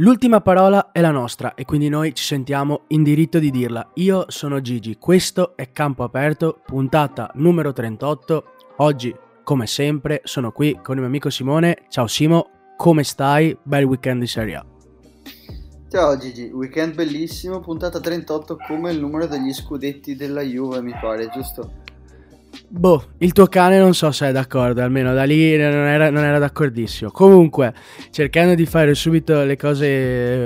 L'ultima parola è la nostra e quindi noi ci sentiamo in diritto di dirla. Io sono Gigi, questo è Campo Aperto, puntata numero 38. Oggi, come sempre, sono qui con il mio amico Simone. Ciao Simo, come stai? Bel weekend di Serie A. Ciao Gigi, weekend bellissimo, puntata 38 come il numero degli scudetti della Juve mi pare, giusto? Boh, il tuo cane non so se è d'accordo, almeno da lì non era, non era, d'accordissimo. Comunque, cercando di fare subito le cose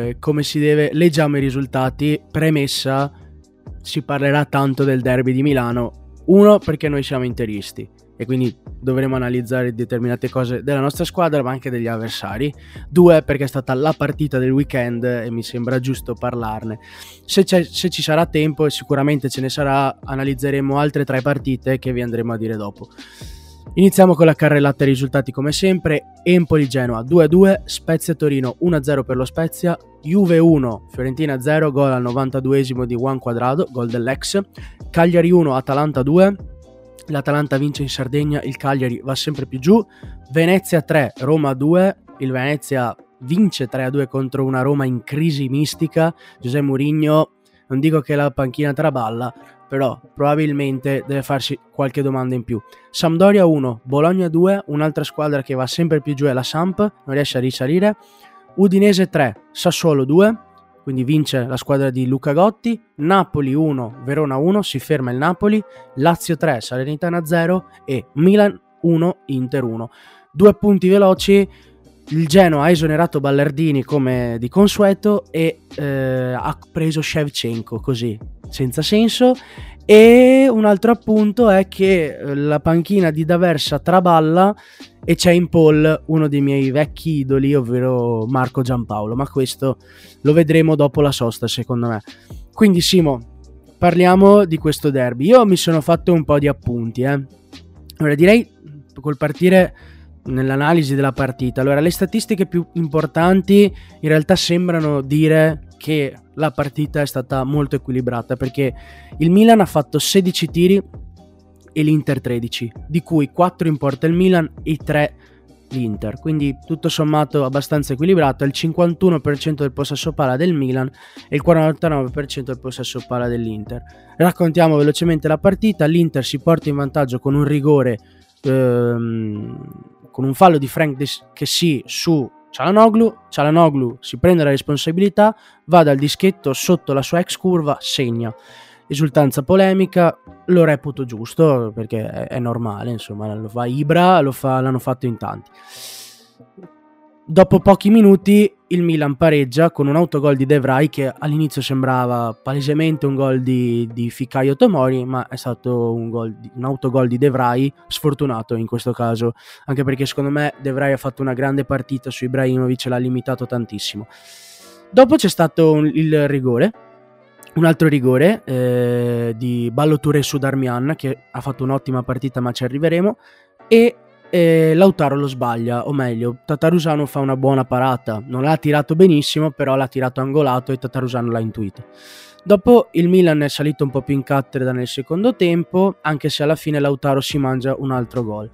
eh, come si deve, leggiamo i risultati. Premessa, si parlerà tanto del derby di Milano. Uno, perché noi siamo interisti e quindi dovremo analizzare determinate cose della nostra squadra ma anche degli avversari. Due, perché è stata la partita del weekend e mi sembra giusto parlarne. Se, se ci sarà tempo, e sicuramente ce ne sarà, analizzeremo altre tre partite che vi andremo a dire dopo. Iniziamo con la carrellata risultati come sempre. Empoli-Genoa 2-2, Spezia-Torino 1-0 per lo Spezia, Juve 1, Fiorentina 0, gol al 92esimo di Juan Quadrado, gol dell'ex, Cagliari 1, Atalanta 2, l'Atalanta vince in Sardegna, il Cagliari va sempre più giù, Venezia 3, Roma 2, il Venezia vince 3-2 contro una Roma in crisi mistica, Giuseppe Mourinho, non dico che la panchina traballa, però probabilmente deve farsi qualche domanda in più. Sampdoria 1, Bologna 2, un'altra squadra che va sempre più giù è la Samp, non riesce a risalire, Udinese 3, Sassuolo 2, quindi vince la squadra di Luca Gotti, Napoli 1, Verona 1, si ferma il Napoli, Lazio 3, Salernitana 0 e Milan 1, Inter 1. Due punti veloci, il Genoa ha esonerato Ballardini come di consueto e eh, ha preso Shevchenko così, senza senso. E un altro appunto è che eh, la panchina di D'Aversa traballa e c'è in Paul uno dei miei vecchi idoli, ovvero Marco Giampaolo, ma questo lo vedremo dopo la sosta secondo me. Quindi Simo, parliamo di questo derby. Io mi sono fatto un po' di appunti, eh. Allora direi col partire nell'analisi della partita. Allora, le statistiche più importanti in realtà sembrano dire che la partita è stata molto equilibrata perché il Milan ha fatto 16 tiri e l'Inter 13, di cui 4 in porta il Milan e 3 l'Inter, quindi tutto sommato abbastanza equilibrato, il 51% del possesso palla del Milan e il 49% del possesso palla dell'Inter. Raccontiamo velocemente la partita, l'Inter si porta in vantaggio con un rigore, ehm, con un fallo di Frank che sì su Cialanoglu, Cialanoglu si prende la responsabilità, va dal dischetto sotto la sua ex curva, segna esultanza polemica, lo reputo giusto perché è, è normale, insomma, lo fa Ibra, lo fa, l'hanno fatto in tanti. Dopo pochi minuti il Milan pareggia con un autogol di De Vrij che all'inizio sembrava palesemente un gol di, di Ficaio Tomori, ma è stato un, gol un autogol di De Vrij sfortunato in questo caso, anche perché secondo me De Vrij ha fatto una grande partita su Ibrahimovic e l'ha limitato tantissimo. Dopo c'è stato un, il rigore un altro rigore eh, di Ballo Touré su Darmian che ha fatto un'ottima partita ma ci arriveremo e eh, Lautaro lo sbaglia o meglio Tatarusano fa una buona parata. Non l'ha tirato benissimo però l'ha tirato angolato e Tatarusano l'ha intuito. Dopo il Milan è salito un po' più in cattedra nel secondo tempo anche se alla fine Lautaro si mangia un altro gol.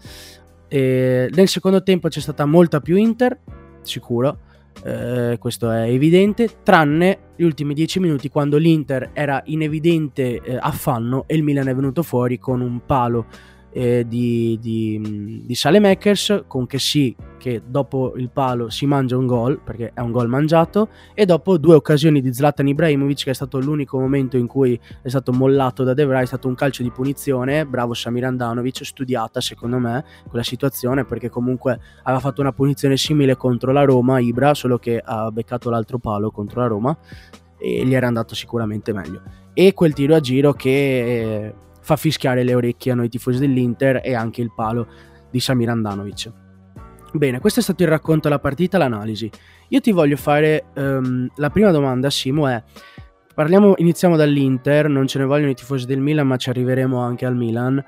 E nel secondo tempo c'è stata molta più Inter sicuro eh, questo è evidente, tranne gli ultimi dieci minuti quando l'Inter era in evidente eh, affanno e il Milan è venuto fuori con un palo eh, di, di, di Salemakers con che sì che dopo il palo si mangia un gol perché è un gol mangiato e dopo due occasioni di Zlatan Ibrahimovic che è stato l'unico momento in cui è stato mollato da De Vrij è stato un calcio di punizione. Bravo Samir Andanovic studiata secondo me quella situazione perché comunque aveva fatto una punizione simile contro la Roma Ibra solo che ha beccato l'altro palo contro la Roma e gli era andato sicuramente meglio. E quel tiro a giro che fa fischiare le orecchie a noi tifosi dell'Inter e anche il palo di Samir Andanovic. Bene, questo è stato il racconto della partita, l'analisi. Io ti voglio fare um, la prima domanda, Simo, è parliamo, iniziamo dall'Inter, non ce ne vogliono i tifosi del Milan, ma ci arriveremo anche al Milan.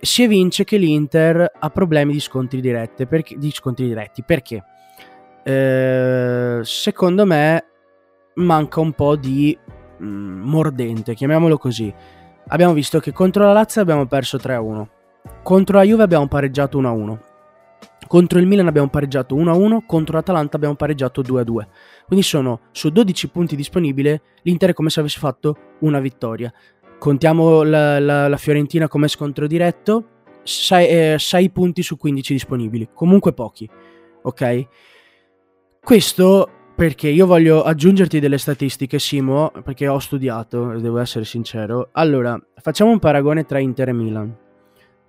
Si evince che l'Inter ha problemi di scontri, dirette, perché, di scontri diretti, perché? Eh, secondo me manca un po' di mm, mordente, chiamiamolo così. Abbiamo visto che contro la Lazio abbiamo perso 3-1, contro la Juve abbiamo pareggiato 1-1 Contro il Milan abbiamo pareggiato 1-1, contro l'Atalanta abbiamo pareggiato 2-2. Quindi sono su 12 punti disponibili, l'Inter è come se avesse fatto una vittoria. Contiamo la, la, la Fiorentina come scontro diretto, 6, eh, punti su 15 disponibili, comunque pochi, ok? Questo perché io voglio aggiungerti delle statistiche, Simo, perché ho studiato, devo essere sincero. Allora, facciamo un paragone tra Inter e Milan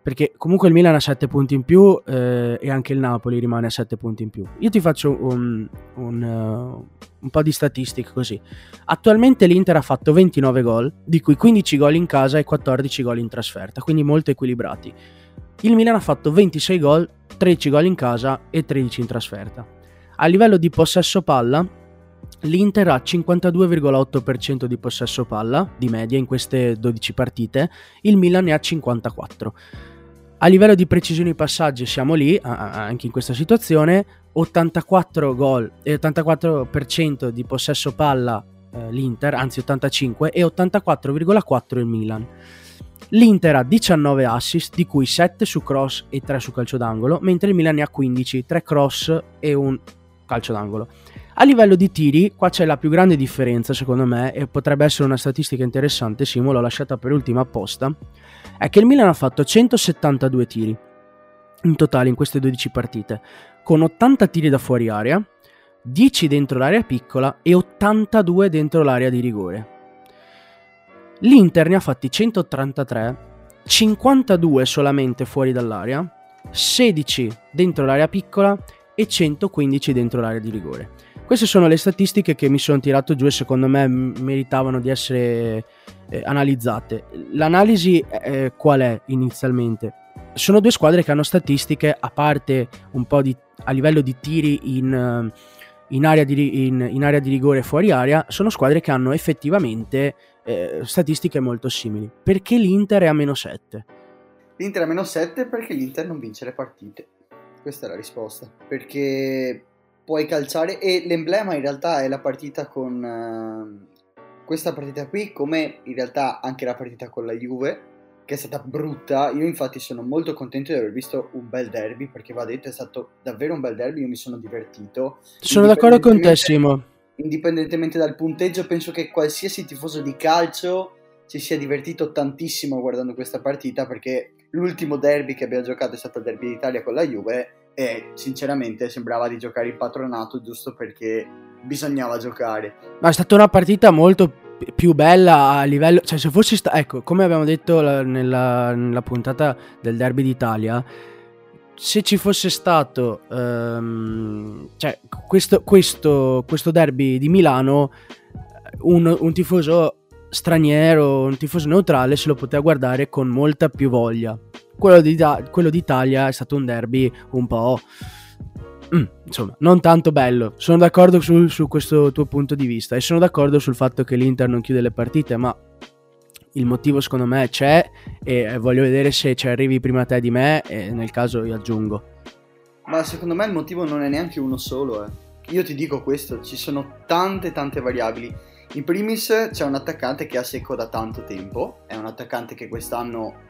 perché comunque il Milan ha 7 punti in più eh, e anche il Napoli rimane a 7 punti in più. Io ti faccio un, un, uh, un, po' di statistiche così. Attualmente l'Inter ha fatto 29 gol, di cui 15 gol in casa e 14 gol in trasferta, quindi molto equilibrati. Il Milan ha fatto 26 gol, 13 gol in casa e 13 in trasferta. A livello di possesso palla, l'Inter ha 52,8% di possesso palla di media in queste 12 partite, il Milan ne ha 54%. A livello di precisione passaggi siamo lì, anche in questa situazione, 84 gol e 84% di possesso palla eh, l'Inter, anzi 85 e 84,4 il Milan. L'Inter ha 19 assist, di cui 7 su cross e 3 su calcio d'angolo, mentre il Milan ne ha 15, 3 cross e un calcio d'angolo. A livello di tiri, qua c'è la più grande differenza secondo me, e potrebbe essere una statistica interessante, Simo l'ho lasciata per ultima apposta, è che il Milan ha fatto 172 tiri in totale in queste 12 partite, con 80 tiri da fuori area, 10 dentro l'area piccola e 82 dentro l'area di rigore. L'Inter ne ha fatti 133, 52 solamente fuori dall'area, 16 dentro l'area piccola e 115 dentro l'area di rigore. Queste sono le statistiche che mi sono tirato giù e secondo me meritavano di essere eh, analizzate. L'analisi eh, qual è inizialmente? Sono due squadre che hanno statistiche, a parte un po' di, a livello di tiri in, in, area di, in, in area di rigore e fuori area, sono squadre che hanno effettivamente eh, statistiche molto simili. Perché l'Inter è a meno 7? L'Inter è a meno 7 perché l'Inter non vince le partite. Questa è la risposta. Perché puoi calciare e l'emblema in realtà è la partita con uh, questa partita qui come in realtà anche la partita con la Juve che è stata brutta. Io infatti sono molto contento di aver visto un bel derby perché va detto è stato davvero un bel derby io mi sono divertito. Sono d'accordo con te Simo. indipendentemente dal punteggio penso che qualsiasi tifoso di calcio si sia divertito tantissimo guardando questa partita perché l'ultimo derby che abbiamo giocato è stato il derby d'Italia con la Juve e sinceramente sembrava di giocare in patronato giusto perché bisognava giocare. Ma è stata una partita molto più bella a livello, cioè se fossi stato, ecco, come abbiamo detto la, nella, nella, puntata del Derby d'Italia, se ci fosse stato um, cioè, questo, questo, questo, derby di Milano, un, un tifoso straniero, un tifoso neutrale se lo poteva guardare con molta più voglia quello, di, quello d'Italia è stato un derby un po'... Mm, insomma, non tanto bello. Sono d'accordo su, su questo tuo punto di vista e sono d'accordo sul fatto che l'Inter non chiude le partite, ma il motivo secondo me c'è e voglio vedere se ci arrivi prima te di me e nel caso io aggiungo. Ma secondo me il motivo non è neanche uno solo, eh. Io ti dico questo, ci sono tante tante variabili. In primis c'è un attaccante che ha secco da tanto tempo, è un attaccante che quest'anno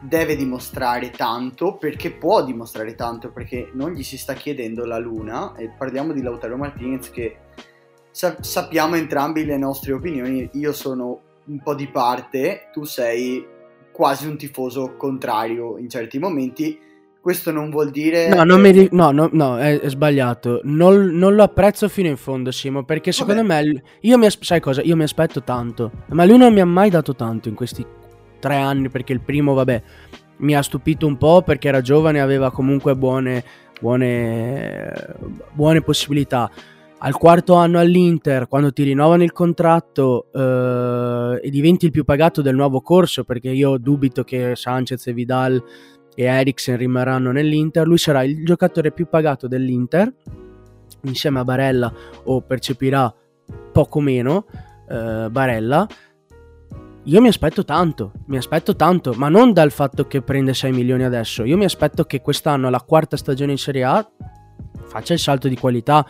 deve dimostrare tanto perché può dimostrare tanto perché non gli si sta chiedendo la luna. E parliamo di Lautaro Martinez che sa- sappiamo entrambi le nostre opinioni, io sono un po' di parte, tu sei quasi un tifoso contrario in certi momenti questo non vuol dire. No, non mi, no, no, no è, è sbagliato. Non, non, lo apprezzo fino in fondo, Simo. Perché secondo Vabbè. me. Io mi, sai cosa? Io mi aspetto tanto. Ma lui non mi ha mai dato tanto in questi tre anni. Perché il primo, vabbè, mi ha stupito un po' perché era giovane e aveva comunque buone, buone, buone possibilità. Al quarto anno all'Inter, quando ti rinnovano il contratto eh, e diventi il più pagato del nuovo corso, perché io dubito che Sanchez e Vidal e Eriksen rimarranno nell'Inter, lui sarà il giocatore più pagato dell'Inter insieme a Barella o percepirà poco meno eh, Barella. Io mi aspetto tanto, mi aspetto tanto, ma non dal fatto che prende 6 milioni adesso. Io mi aspetto che quest'anno, la quarta stagione in Serie A, faccia il salto di qualità.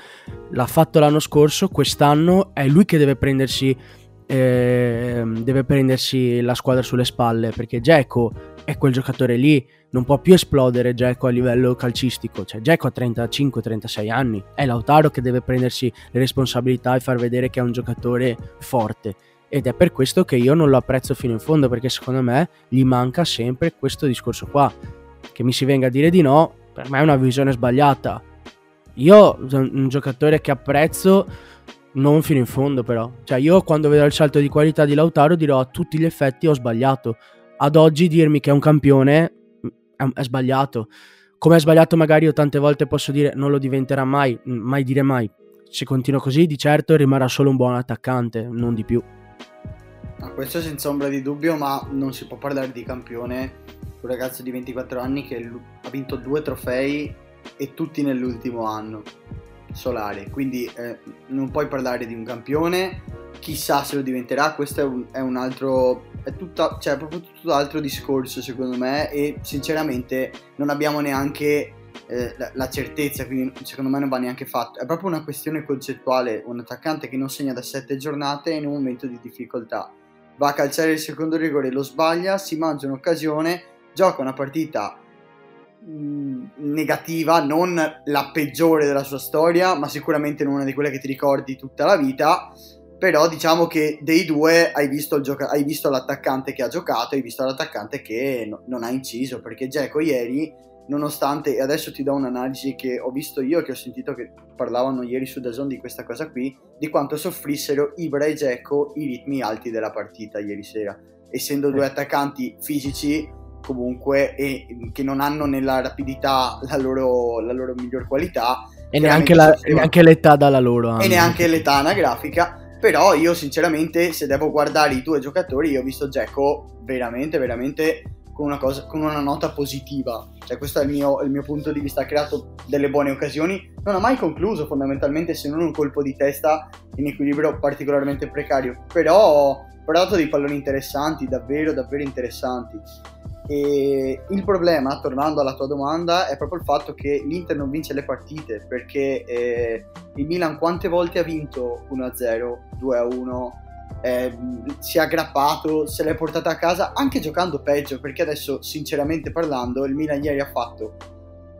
L'ha fatto l'anno scorso, quest'anno è lui che deve prendersi, eh, deve prendersi la squadra sulle spalle perché Geco è quel giocatore lì, non può più esplodere Dzeko a livello calcistico, cioè Dzeko ha 35-36 anni, è Lautaro che deve prendersi le responsabilità e far vedere che è un giocatore forte. Ed è per questo che io non lo apprezzo fino in fondo perché secondo me gli manca sempre questo discorso qua, che mi si venga a dire di no, per me è una visione sbagliata. Io un giocatore che apprezzo non fino in fondo però, cioè io quando vedo il salto di qualità di Lautaro dirò a tutti gli effetti ho sbagliato ad oggi dirmi che è un campione è, sbagliato. Come è sbagliato magari io tante volte posso dire non lo diventerà mai, mai dire mai. Se continua così di certo rimarrà solo un buon attaccante, non di più. Ah, questo senza ombra di dubbio, ma non si può parlare di campione. Un ragazzo di 24 anni che ha vinto due trofei e tutti nell'ultimo anno solare. Quindi eh, non puoi parlare di un campione, chissà se lo diventerà. Questo è un, è un altro è, tutta, cioè, proprio tutto altro discorso secondo me e sinceramente non abbiamo neanche eh, la, la, certezza, quindi secondo me non va neanche fatto. È proprio una questione concettuale, un attaccante che non segna da sette giornate in un momento di difficoltà. Va a calciare il secondo rigore, lo sbaglia, si mangia un'occasione, gioca una partita negativa, non la peggiore della sua storia, ma sicuramente non una di quelle che ti ricordi tutta la vita. Però diciamo che dei due hai visto, gioca- hai visto l'attaccante che ha giocato hai visto l'attaccante che no- non ha inciso, perché Geco ieri, nonostante, e adesso ti do un'analisi che ho visto io, che ho sentito che parlavano ieri su Dazon di questa cosa qui, di quanto soffrissero Ibra e Geco i ritmi alti della partita ieri sera, essendo due attaccanti fisici comunque e che non hanno nella rapidità la loro, la loro miglior qualità. E neanche, la, neanche l'età dalla loro. Hanno. E neanche l'età anagrafica però io sinceramente se devo guardare i due giocatori io ho visto Dzeko veramente veramente con una, cosa, con una nota positiva. Cioè questo è il mio, il mio, punto di vista, ha creato delle buone occasioni, non ha mai concluso fondamentalmente se non un colpo di testa in equilibrio particolarmente precario, però ha dato dei palloni interessanti, davvero davvero interessanti. E il problema, tornando alla tua domanda, è proprio il fatto che l'Inter non vince le partite perché eh, il Milan quante volte ha vinto 1-0, 2-1, eh, si è aggrappato, se l'è portata a casa anche giocando peggio perché adesso sinceramente parlando il Milan ieri ha fatto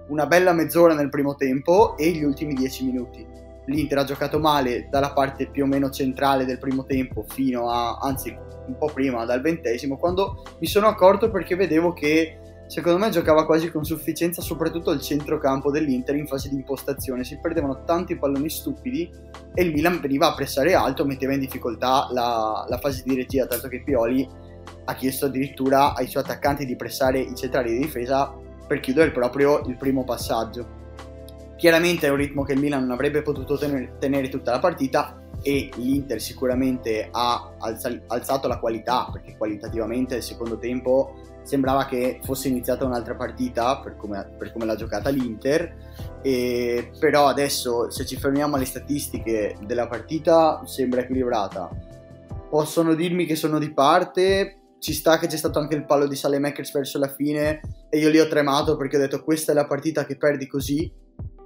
una bella mezz'ora nel primo tempo e gli ultimi 10 minuti. L'Inter ha giocato male dalla parte più o meno centrale del primo tempo fino a, anzi un po' prima, dal ventesimo, quando mi sono accorto perché vedevo che secondo me giocava quasi con sufficienza soprattutto il centrocampo dell'Inter in fase di impostazione, si perdevano tanti palloni stupidi e il Milan veniva a pressare alto, metteva in difficoltà la, la fase di regia, tanto che Pioli ha chiesto addirittura ai suoi attaccanti di pressare i centrali di difesa per chiudere proprio il primo passaggio. Chiaramente è un ritmo che il Milan non avrebbe potuto tenere, tenere tutta la partita, e l'Inter sicuramente ha alza- alzato la qualità perché qualitativamente il secondo tempo sembrava che fosse iniziata un'altra partita per come, per come l'ha giocata l'Inter. E, però adesso se ci fermiamo alle statistiche della partita sembra equilibrata. Possono dirmi che sono di parte ci sta che c'è stato anche il palo di Salemakers verso la fine e io lì ho tremato perché ho detto questa è la partita che perdi così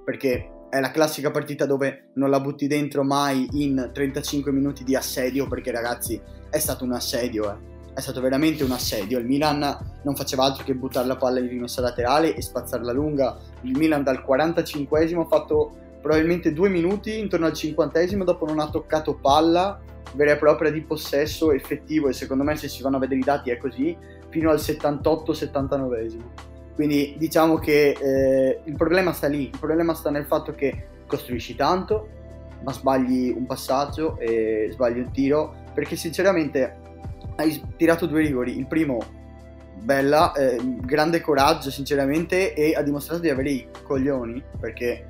perché è la classica partita dove non la butti dentro mai in 35 minuti di assedio perché ragazzi è stato un assedio eh. è stato veramente un assedio. Il Milan non faceva altro che buttare la palla in rimessa laterale e spazzarla lunga. Il Milan dal 45esimo ha fatto probabilmente due minuti intorno al 50esimo dopo non ha toccato palla vera e propria di possesso effettivo. E secondo me se si vanno a vedere i dati è così fino al 78-79esimo quindi diciamo che eh, il problema sta lì, il problema sta nel fatto che costruisci tanto, ma sbagli un passaggio e sbagli un tiro, perché sinceramente hai tirato due rigori, il primo bella, eh, grande coraggio sinceramente e ha dimostrato di avere i coglioni, perché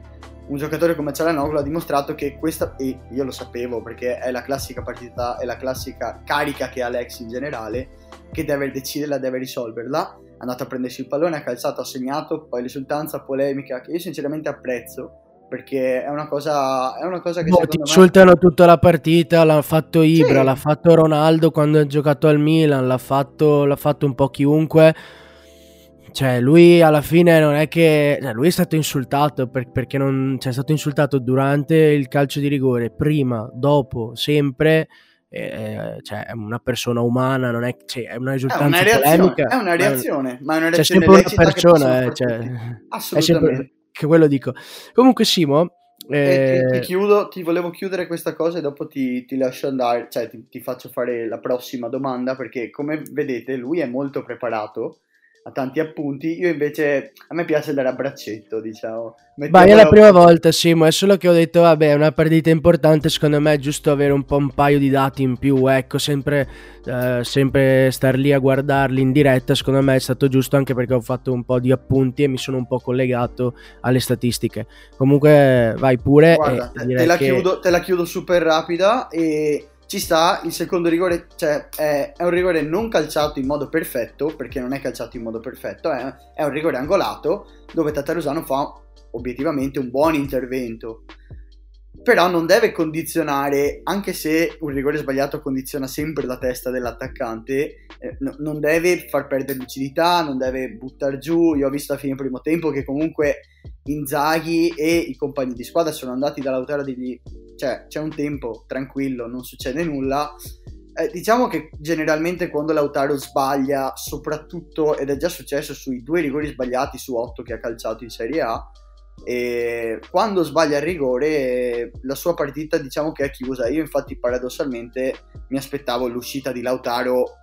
un giocatore come Cialanoglu ha dimostrato che questa, e io lo sapevo perché è la classica partita, è la classica carica che ha Alex in generale, che deve deciderla, deve risolverla è andato a prendersi il pallone, ha calzato, ha segnato, poi l'esultanza polemica che io sinceramente apprezzo perché è una cosa, è una cosa che no, ti insultano me... tutta la partita, l'ha fatto Ibra, sì. l'ha fatto Ronaldo quando ha giocato al Milan, l'ha fatto, l'ha fatto un po' chiunque. Cioè, lui alla fine non è che. Cioè, lui è stato insultato per, perché non. Cioè, è stato insultato durante il calcio di rigore, prima, dopo, sempre eh, cioè, è una persona umana, non è, cioè, è una esultanza è una reazione, polemica. È una reazione, ma è una reazione c'è sempre una persona, eh, cioè, Assolutamente. Sempre, che quello dico. Comunque Simo... Eh... Ti, ti, chiudo, ti volevo chiudere questa cosa e dopo ti, ti lascio andare, cioè ti, ti faccio fare la prossima domanda perché come vedete lui è molto preparato ha tanti appunti. Io invece a me piace andare a braccetto, diciamo. Ma è la prima volta, Simo. È solo che ho detto, vabbè, è una partita importante. Secondo me è giusto avere un po' un paio di dati in più. Ecco, sempre, eh, sempre star lì a guardarli in diretta. Secondo me è stato giusto anche perché ho fatto un po' di appunti e mi sono un po' collegato alle statistiche. Comunque, vai pure. Guarda, te, la che... chiudo, te la chiudo super rapida e ci sta, il secondo rigore cioè, è, è, un rigore non calciato in modo perfetto, perché non è calciato in modo perfetto, è, è un rigore angolato dove Tatarusano fa obiettivamente un buon intervento. Però non deve condizionare, anche se un rigore sbagliato condiziona sempre la testa dell'attaccante, eh, no, non deve far perdere lucidità, non deve buttare giù. Io ho visto a fine primo tempo che comunque Inzaghi e i compagni di squadra sono andati dall'autore di cioè c'è un tempo tranquillo, non succede nulla. Eh, diciamo che generalmente quando Lautaro sbaglia, soprattutto, ed è già successo sui due rigori sbagliati su otto che ha calciato in Serie A, e quando sbaglia il rigore la sua partita diciamo che è chiusa. Io infatti paradossalmente mi aspettavo l'uscita di Lautaro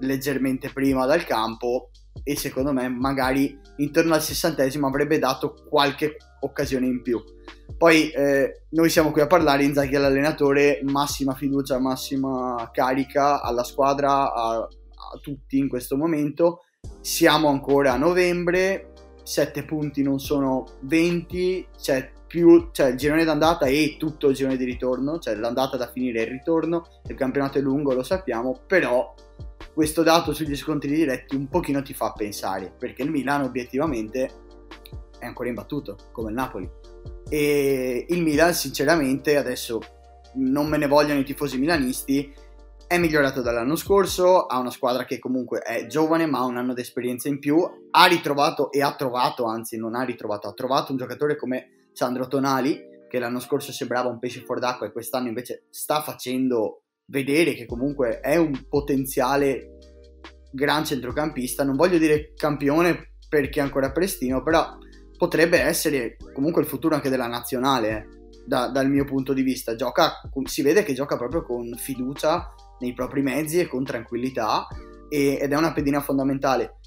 leggermente prima dal campo e secondo me magari intorno al sessantesimo avrebbe dato qualche occasione in più. Poi eh, noi siamo qui a parlare, Inzaghi è l'allenatore, massima fiducia, massima carica alla squadra, a, a tutti in questo momento. Siamo ancora a novembre, 7 punti non sono 20, c'è più, cioè il girone d'andata e tutto il girone di ritorno, cioè l'andata da finire e il ritorno, il campionato è lungo, lo sappiamo, però questo dato sugli scontri diretti un pochino ti fa pensare, perché il Milan obiettivamente è ancora imbattuto, come il Napoli. E il Milan sinceramente adesso non me ne vogliono i tifosi milanisti è migliorato dall'anno scorso ha una squadra che comunque è giovane ma ha un anno di esperienza in più ha ritrovato e ha trovato anzi non ha ritrovato ha trovato un giocatore come Sandro Tonali che l'anno scorso sembrava un pesce fuor d'acqua e quest'anno invece sta facendo vedere che comunque è un potenziale gran centrocampista non voglio dire campione perché è ancora prestino però potrebbe essere comunque il futuro anche della nazionale, eh, da, dal mio punto di vista. Gioca, si vede che gioca proprio con fiducia nei propri mezzi e con tranquillità e, ed è una pedina fondamentale.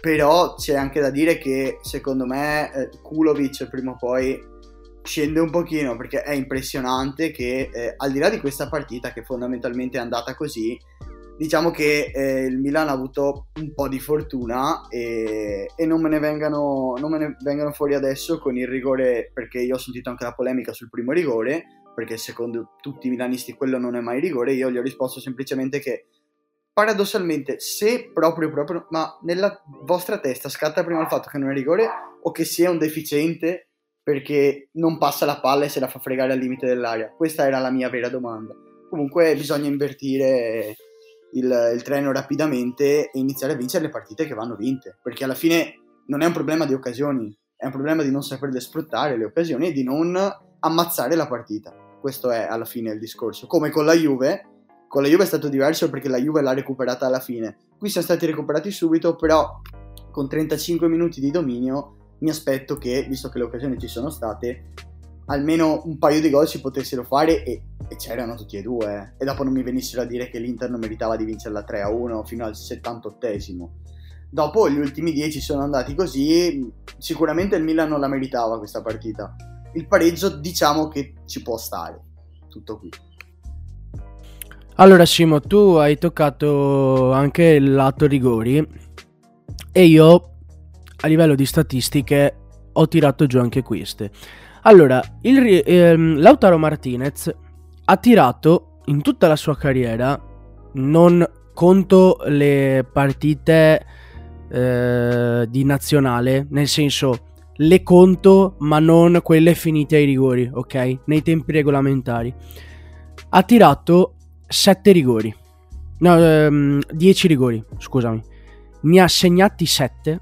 Però c'è anche da dire che secondo me eh, Kulovic prima o poi scende un pochino perché è impressionante che eh, al di là di questa partita che fondamentalmente è andata così, diciamo che eh, il Milan ha avuto un po' di fortuna e, e non, me vengano, non me ne vengano fuori adesso con il rigore, perché io ho sentito anche la polemica sul primo rigore, perché secondo tutti i milanisti quello non è mai rigore, io gli ho risposto semplicemente che paradossalmente se proprio proprio, ma nella vostra testa scatta prima il fatto che non è rigore o che sia un deficiente perché non passa la palla e se la fa fregare al limite dell'aria? Questa era la mia vera domanda. Comunque bisogna invertire il, il treno rapidamente e iniziare a vincere le partite che vanno vinte, perché alla fine non è un problema di occasioni, è un problema di non saperle sfruttare le occasioni e di non ammazzare la partita. Questo è alla fine il discorso. Come con la Juve, con la Juve è stato diverso perché la Juve l'ha recuperata alla fine. Qui siamo stati recuperati subito, però con 35 minuti di dominio mi aspetto che, visto che le occasioni ci sono state, almeno un paio di gol si potessero fare e, e c'erano tutti e due. Eh. E dopo non mi venissero a dire che l'Inter non meritava di vincerla 3-1 fino al 78esimo. Dopo gli ultimi 10 sono andati così, sicuramente il Milan non la meritava questa partita. Il pareggio diciamo che ci può stare. Tutto qui. Allora Simo, tu hai toccato anche il lato rigori e io a livello di statistiche ho tirato giù anche queste. Allora, il, ehm, Lautaro Martinez ha tirato in tutta la sua carriera, non conto le partite eh, di nazionale, nel senso le conto ma non quelle finite ai rigori, ok? Nei tempi regolamentari. Ha tirato 7 rigori. No, ehm, 10 rigori, scusami. Ne ha segnati 7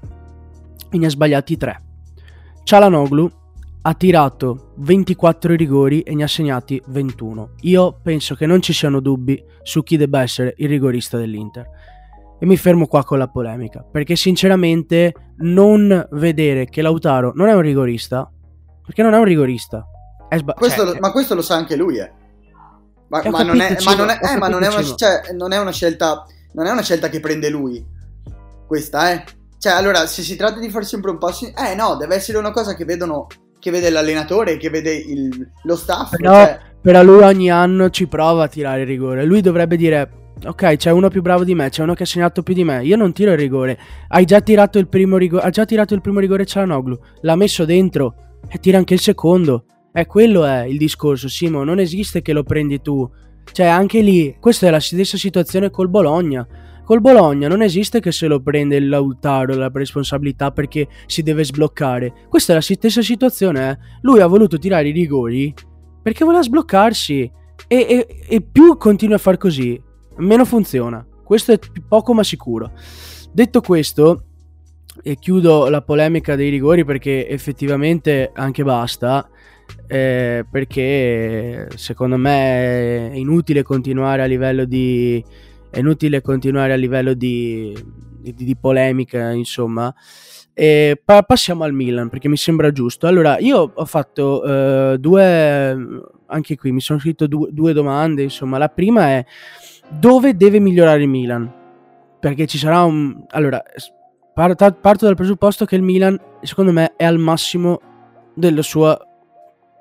e ne ha sbagliati 3. Cialanoglu ha tirato 24 rigori e ne ha segnati 21. Io penso che non ci siano dubbi su chi debba essere il rigorista dell'Inter. E mi fermo qua con la polemica, perché sinceramente non vedere che Lautaro non è un rigorista, perché non è un rigorista. È sba- questo cioè, lo, ma questo lo sa anche lui, eh. Ma, ma, non, è, ma, non, è, eh, ma non, è una, cioè, non è una scelta non è una scelta che prende lui. Questa, eh. Cioè, allora, se si tratta di fare sempre un passo in... Eh no, deve essere una cosa che vedono che vede l'allenatore, che vede il, lo staff. Però, cioè... però lui ogni anno ci prova a tirare il rigore. Lui dovrebbe dire Ok, c'è uno più bravo di me, c'è uno che ha segnato più di me. Io non tiro il rigore. Hai già tirato il primo rigore. Ha già tirato il primo rigore Cialanoglu. L'ha messo dentro. E tira anche il secondo. E quello è il discorso, Simo. Non esiste che lo prendi tu. Cioè, anche lì, questa è la stessa situazione col Bologna. Col Bologna non esiste che se lo prende il Lautaro la responsabilità perché si deve sbloccare. Questa è la stessa situazione, eh. Lui ha voluto tirare i rigori perché voleva sbloccarsi. E, e, e più continua a far così, meno funziona. Questo è poco ma sicuro. Detto questo, e chiudo la polemica dei rigori perché effettivamente anche basta. Eh, perché secondo me è inutile continuare a livello di è inutile continuare a livello di, di, di polemica insomma e pa- passiamo al Milan perché mi sembra giusto allora io ho fatto uh, due anche qui mi sono scritto due, due domande insomma la prima è dove deve migliorare il Milan? Perché ci sarà un... Allora, parto, parto dal presupposto che il Milan, secondo me, è al massimo della sua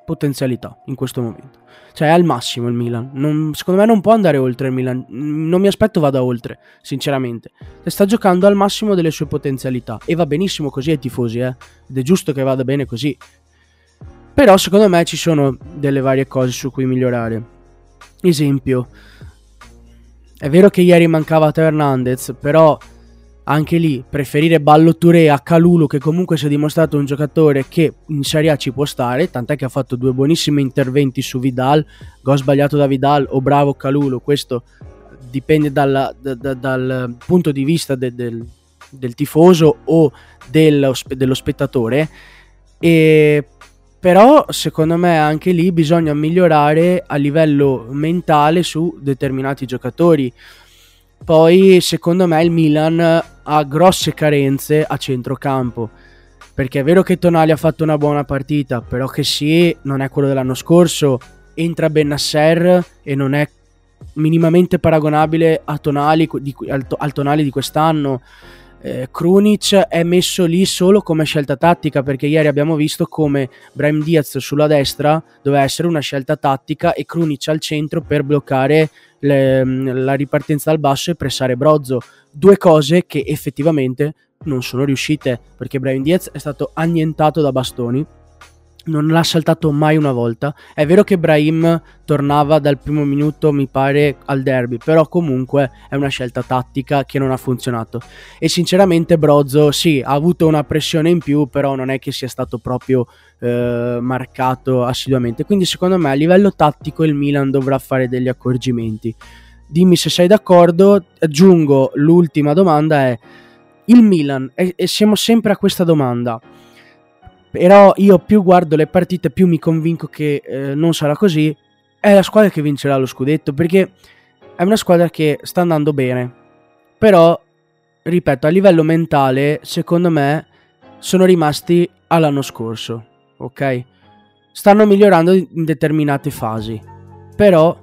potenzialità in questo momento. Cioè è al massimo il Milan. Non, secondo me non può andare oltre il Milan. Non mi aspetto vada oltre, sinceramente. Sta giocando al massimo delle sue potenzialità. E va benissimo così ai tifosi, eh. Ed è giusto che vada bene così. Però secondo me ci sono delle varie cose su cui migliorare. Esempio, è vero che ieri mancava Teo Hernandez, però anche lì preferire Ballo Touré a Calulu che comunque si è dimostrato un giocatore che in Serie A ci può stare, tant'è che ha fatto due buonissimi interventi su Vidal, gol sbagliato da Vidal o bravo Calulu, questo dipende dalla, da, da, dal punto di vista de, del, del, tifoso o dello, dello spettatore. E però secondo me anche lì bisogna migliorare a livello mentale su determinati giocatori. Poi secondo me il Milan ha grosse carenze a centrocampo. Perché è vero che Tonali ha fatto una buona partita, però che sì, non è quello dell'anno scorso. Entra Benasser e non è minimamente paragonabile a Tonali, al, al Tonali di quest'anno eh, Krunic è messo lì solo come scelta tattica perché ieri abbiamo visto come Brahim Diaz sulla destra doveva essere una scelta tattica e Krunic al centro per bloccare le, la ripartenza dal basso e pressare Brozzo due cose che effettivamente non sono riuscite perché Brahim Diaz è stato annientato da bastoni non l'ha saltato mai una volta. È vero che Brahim tornava dal primo minuto, mi pare, al derby, però comunque è una scelta tattica che non ha funzionato. E sinceramente Brozzo sì, ha avuto una pressione in più, però non è che sia stato proprio eh, marcato assiduamente. Quindi secondo me a livello tattico il Milan dovrà fare degli accorgimenti. Dimmi se sei d'accordo, aggiungo l'ultima domanda è il Milan, e, siamo sempre a questa domanda però io più guardo le partite, più mi convinco che eh, non sarà così. È la squadra che vincerà lo scudetto perché è una squadra che sta andando bene. Però, ripeto, a livello mentale, secondo me, sono rimasti all'anno scorso. Ok? Stanno migliorando in determinate fasi. Però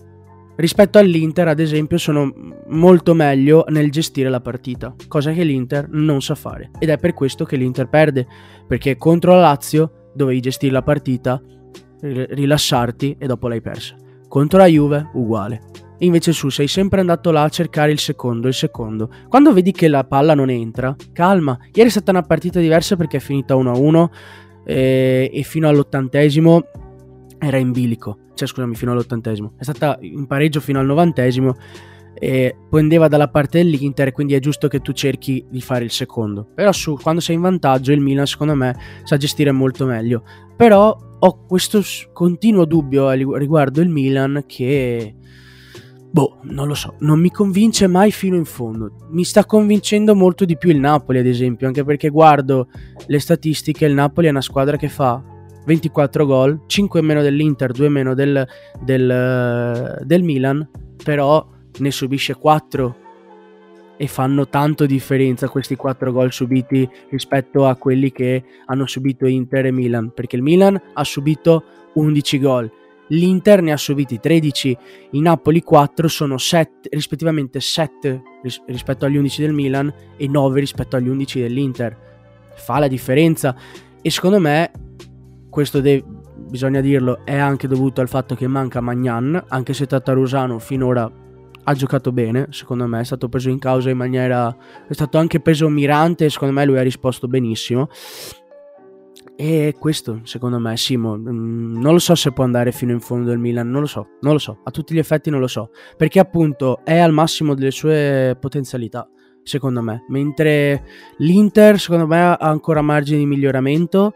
rispetto all'Inter, ad esempio, sono molto meglio nel gestire la partita, cosa che l'Inter non sa fare. Ed è per questo che l'Inter perde, perché contro la Lazio dovevi gestire la partita, rilassarti e dopo l'hai persa. Contro la Juve, uguale. Invece su sei sempre andato là a cercare il secondo, il secondo. Quando vedi che la palla non entra, calma. Ieri è stata una partita diversa perché è finita 1-1 e, e fino all'ottantesimo era in bilico cioè scusami, fino all'ottantesimo. È stata in pareggio fino al novantesimo e pendeva dalla parte dell'Inter, quindi è giusto che tu cerchi di fare il secondo. Però su, quando sei in vantaggio il Milan secondo me sa gestire molto meglio. Però ho questo continuo dubbio riguardo il Milan che... Boh, non lo so, non mi convince mai fino in fondo. Mi sta convincendo molto di più il Napoli, ad esempio, anche perché guardo le statistiche, il Napoli è una squadra che fa 24 gol, 5 meno dell'Inter, 2 meno del, del, del Milan, però ne subisce 4 e fanno tanto differenza questi 4 gol subiti rispetto a quelli che hanno subito Inter e Milan, perché il Milan ha subito 11 gol, l'Inter ne ha subiti 13, i Napoli 4 sono 7, rispettivamente 7 ris- rispetto agli 11 del Milan e 9 rispetto agli 11 dell'Inter. Fa la differenza e secondo me questo de- bisogna dirlo è anche dovuto al fatto che manca Magnan, anche se Tatarusano finora ha giocato bene, secondo me, è stato preso in causa in maniera... è stato anche preso mirante secondo me lui ha risposto benissimo. E questo, secondo me, Simo, mm, non lo so se può andare fino in fondo il Milan, non lo so, non lo so, a tutti gli effetti non lo so, perché appunto è al massimo delle sue potenzialità, secondo me, mentre l'Inter, secondo me, ha ancora margini di miglioramento.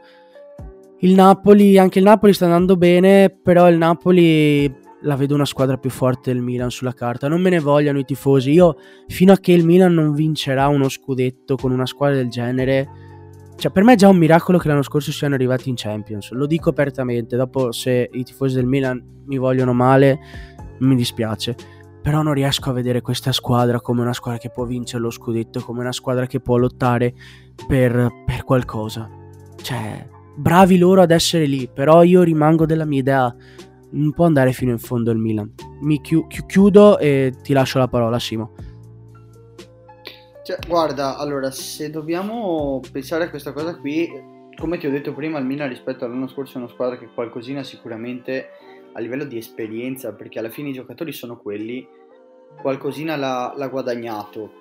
Il Napoli, anche il Napoli sta andando bene, però il Napoli la vedo una squadra più forte del Milan sulla carta. Non me ne vogliano i tifosi. Io, fino a che il Milan non vincerà uno scudetto con una squadra del genere, cioè per me è già un miracolo che l'anno scorso siano arrivati in Champions. Lo dico apertamente. Dopo, se i tifosi del Milan mi vogliono male, mi dispiace. Però non riesco a vedere questa squadra come una squadra che può vincere lo scudetto, come una squadra che può lottare per, per qualcosa. Cioè, bravi loro ad essere lì, però io rimango della mia idea non può andare fino in fondo il Milan. Mi chi- chiudo e ti lascio la parola, Simo. Cioè, guarda, allora, se dobbiamo pensare a questa cosa qui, come ti ho detto prima, il Milan rispetto all'anno scorso è una squadra che qualcosina sicuramente a livello di esperienza, perché alla fine i giocatori sono quelli, qualcosina l'ha, l'ha guadagnato.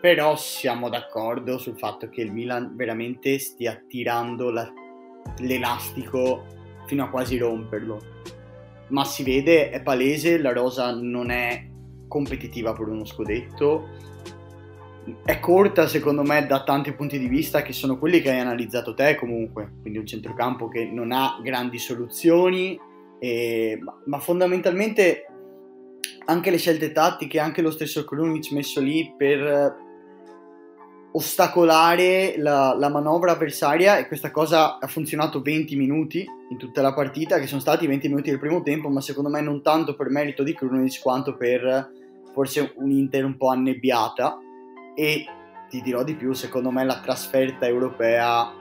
Però siamo d'accordo sul fatto che il Milan veramente stia tirando la, l'elastico fino a quasi romperlo ma si vede, è palese, la rosa non è competitiva per uno scudetto. È corta secondo me da tanti punti di vista che sono quelli che hai analizzato te comunque, quindi un centrocampo che non ha grandi soluzioni, e, ma, fondamentalmente anche le scelte tattiche, anche lo stesso Krunic messo lì per ostacolare la, la, manovra avversaria e questa cosa ha funzionato 20 minuti in tutta la partita, che sono stati 20 minuti del primo tempo, ma secondo me non tanto per merito di Krunic quanto per forse un Inter un po' annebbiata. E ti dirò di più, secondo me la trasferta europea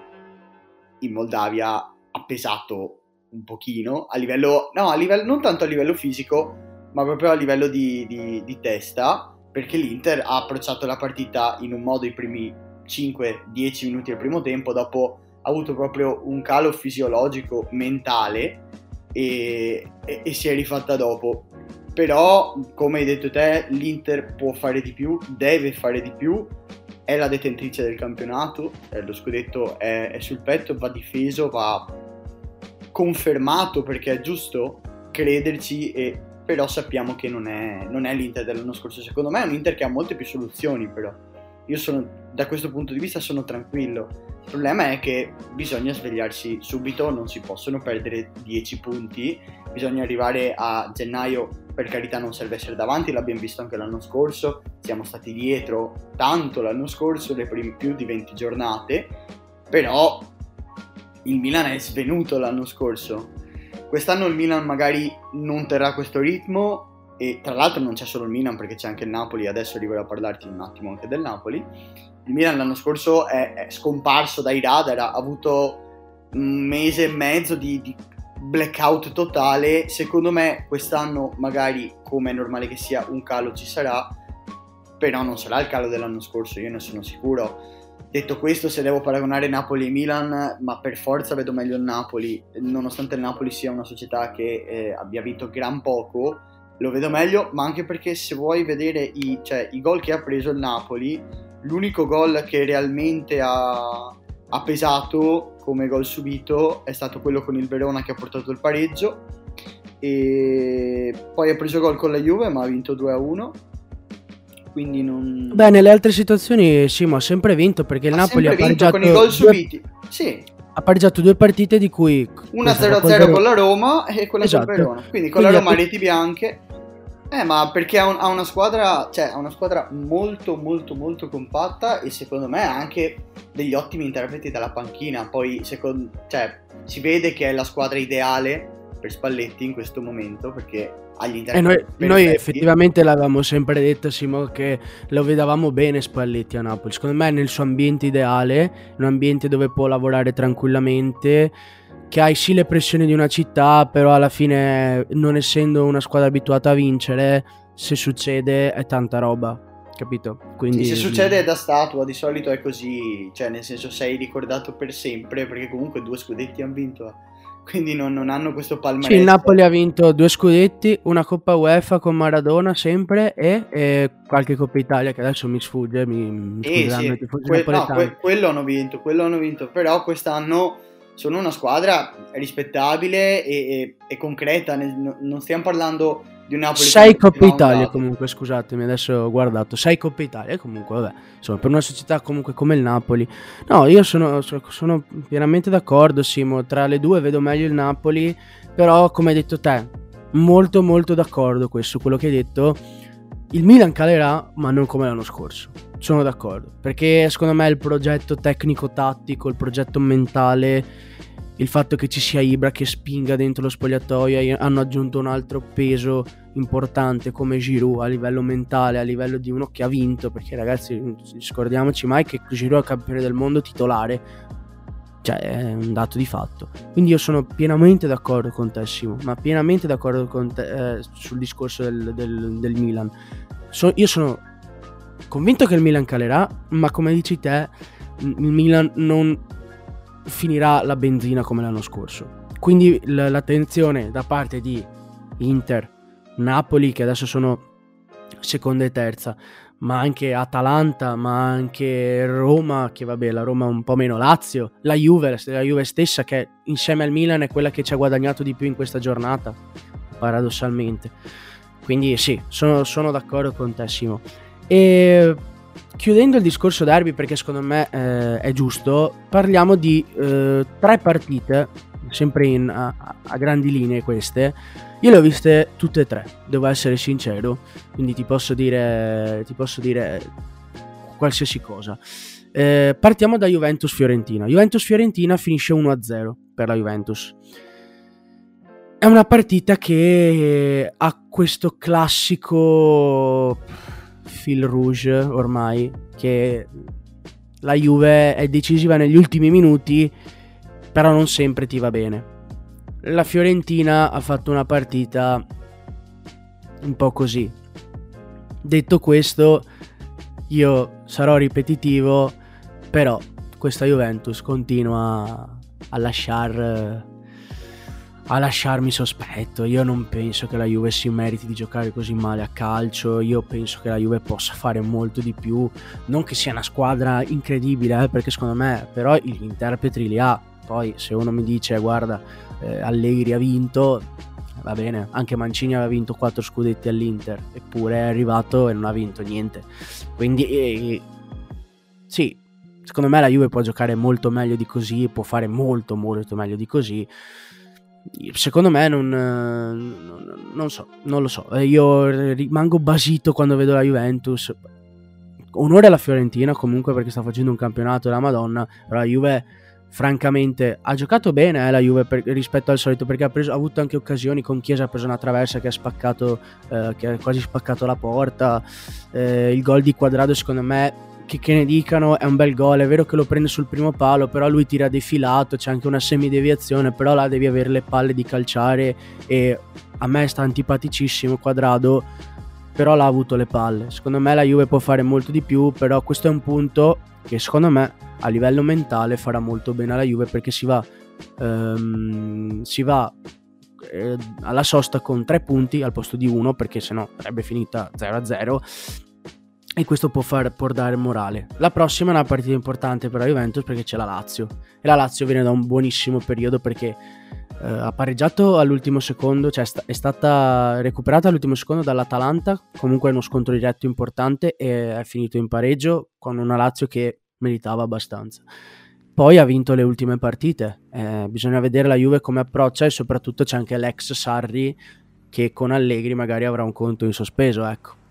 in Moldavia ha pesato un pochino a livello, no, a livello, non tanto a livello fisico, ma proprio a livello di, di, di testa perché l'Inter ha approcciato la partita in un modo i primi 5-10 minuti del primo tempo, dopo ha avuto proprio un calo fisiologico mentale e, e, e si è rifatta dopo. Però, come hai detto te, l'Inter può fare di più, deve fare di più, è la detentrice del campionato, eh, lo scudetto è, è sul petto, va difeso, va confermato perché è giusto crederci e però sappiamo che non è, non è l'Inter dell'anno scorso. Secondo me è un Inter che ha molte più soluzioni, però. Io sono, da questo punto di vista sono tranquillo. Il problema è che bisogna svegliarsi subito, non si possono perdere 10 punti, bisogna arrivare a gennaio, per carità non serve essere davanti, l'abbiamo visto anche l'anno scorso, siamo stati dietro tanto l'anno scorso, le prime più di 20 giornate, però il Milan è svenuto l'anno scorso, Quest'anno il Milan magari non terrà questo ritmo e tra l'altro non c'è solo il Milan perché c'è anche il Napoli, adesso arriverò a parlarti un attimo anche del Napoli. Il Milan l'anno scorso è, è scomparso dai radar, ha avuto un mese e mezzo di, di blackout totale. Secondo me quest'anno magari, come è normale che sia, un calo ci sarà, però non sarà il calo dell'anno scorso, io ne sono sicuro Detto questo, se devo paragonare Napoli e Milan, ma per forza vedo meglio il Napoli, nonostante il Napoli sia una società che eh, abbia vinto gran poco, lo vedo meglio, ma anche perché se vuoi vedere i, cioè, i gol che ha preso il Napoli, l'unico gol che realmente ha, ha pesato come gol subito è stato quello con il Verona che ha portato il pareggio. E poi ha preso gol con la Juve ma ha vinto 2-1 quindi non... Beh, nelle altre situazioni sì, ma ha sempre vinto perché il ha Napoli ha pareggiato... con i gol subiti, sì. Ha pareggiato due partite di cui... Una 0-0 con la Roma e quella esatto. con Verona. Quindi con quindi la Roma ha reti bianche. Eh, ma perché ha, un, ha, una squadra, cioè, ha una squadra molto, molto, molto compatta e secondo me ha anche degli ottimi interpreti dalla panchina. Poi, secondo, cioè, si vede che è la squadra ideale per Spalletti in questo momento perché ha gli interpreti. E noi, noi effettivamente l'avevamo sempre detto, Simo, che lo vedavamo bene Spalletti a Napoli. Secondo me, nel suo ambiente ideale, un ambiente dove può lavorare tranquillamente che hai sì le pressioni di una città, però alla fine, non essendo una squadra abituata a vincere, se succede è tanta roba, capito? Quindi... Sì, se succede è da statua, di solito è così, cioè nel senso sei ricordato per sempre, perché comunque due scudetti hanno vinto, quindi non, non hanno questo palmarès. Sì, il Napoli ha vinto due scudetti, una Coppa UEFA con Maradona sempre e, e qualche Coppa Italia che adesso mi sfugge, mi, mi eh, sì, que- no, que- quello hanno vinto, quello hanno vinto, però quest'anno sono una squadra rispettabile e, e, e concreta, nel, non stiamo parlando di un Napoli. Sei Coppa Italia comunque, scusatemi, adesso ho guardato, sei Coppa Italia comunque, vabbè, insomma, per una società comunque come il Napoli. No, io sono, sono pienamente d'accordo, Simo, tra le due vedo meglio il Napoli, però come hai detto te, molto molto d'accordo questo, quello che hai detto. Il Milan calerà, ma non come l'anno scorso. Sono d'accordo, perché secondo me il progetto tecnico-tattico, il progetto mentale il fatto che ci sia Ibra che spinga dentro lo spogliatoio hanno aggiunto un altro peso importante come Giroud a livello mentale, a livello di uno che ha vinto, perché ragazzi scordiamoci mai che Giroud è campione del mondo titolare, cioè è un dato di fatto. Quindi io sono pienamente d'accordo con te Simo, ma pienamente d'accordo con te eh, sul discorso del, del, del Milan. So, io sono convinto che il Milan calerà, ma come dici te, il Milan non finirà la benzina come l'anno scorso. Quindi l- l'attenzione da parte di Inter, Napoli, che adesso sono seconda e terza, ma anche Atalanta, ma anche Roma, che vabbè, la Roma un po' meno Lazio, la Juve, la Juve stessa, che insieme al Milan è quella che ci ha guadagnato di più in questa giornata, paradossalmente. Quindi sì, sono, sono d'accordo con te, Simo. E chiudendo il discorso derby, perché secondo me eh, è giusto, parliamo di eh, tre partite, sempre in, a, a, grandi linee queste. Io le ho viste tutte e tre, devo essere sincero, quindi ti posso dire, ti posso dire qualsiasi cosa. Eh, partiamo da Juventus-Fiorentina. Juventus-Fiorentina finisce 1-0 per la Juventus. È una partita che ha questo classico fil rouge ormai che la Juve è decisiva negli ultimi minuti, però non sempre ti va bene. La Fiorentina ha fatto una partita un po' così. Detto questo, io sarò ripetitivo, però questa Juventus continua a lasciare a lasciarmi sospetto. Io non penso che la Juve si meriti di giocare così male a calcio. Io penso che la Juve possa fare molto di più. Non che sia una squadra incredibile, eh, perché secondo me, però, gli interpreti li ha. Poi, se uno mi dice, guarda, eh, Allegri ha vinto, va bene. Anche Mancini aveva vinto 4 scudetti all'Inter, eppure è arrivato e non ha vinto niente. Quindi, eh, sì. Secondo me la Juve può giocare molto meglio di così, può fare molto molto meglio di così secondo me non, non, non, so, non lo so. Eh, io rimango basito quando vedo la Juventus. Onore alla Fiorentina comunque perché sta facendo un campionato della Madonna, però la Juve francamente ha giocato bene eh, la Juve per, rispetto al solito perché ha, preso, ha, avuto anche occasioni con Chiesa ha preso una traversa che ha spaccato eh, che ha quasi spaccato la porta eh, il gol di Quadrado secondo me che, che, ne dicano è un bel gol, è vero che lo prende sul primo palo, però lui tira defilato, c'è anche una semideviazione, però là devi avere le palle di calciare e a me sta antipaticissimo Quadrado, però l'ha avuto le palle. Secondo me la Juve può fare molto di più, però questo è un punto che secondo me a livello mentale farà molto bene alla Juve perché si va, um, si va eh, alla sosta con tre punti al posto di uno perché sennò sarebbe finita 0-0 e questo può, far, può dare morale. La prossima è una partita importante per la Juventus perché c'è la Lazio e la Lazio viene da un buonissimo periodo perché eh, ha pareggiato all'ultimo secondo, cioè è stata recuperata all'ultimo secondo dall'Atalanta, comunque è uno scontro diretto importante e è finito in pareggio con una Lazio che meritava abbastanza. Poi ha vinto le ultime partite, eh, bisogna vedere la Juve come approccia e soprattutto c'è anche l'ex Sarri che con Allegri magari avrà un conto in sospeso, ecco.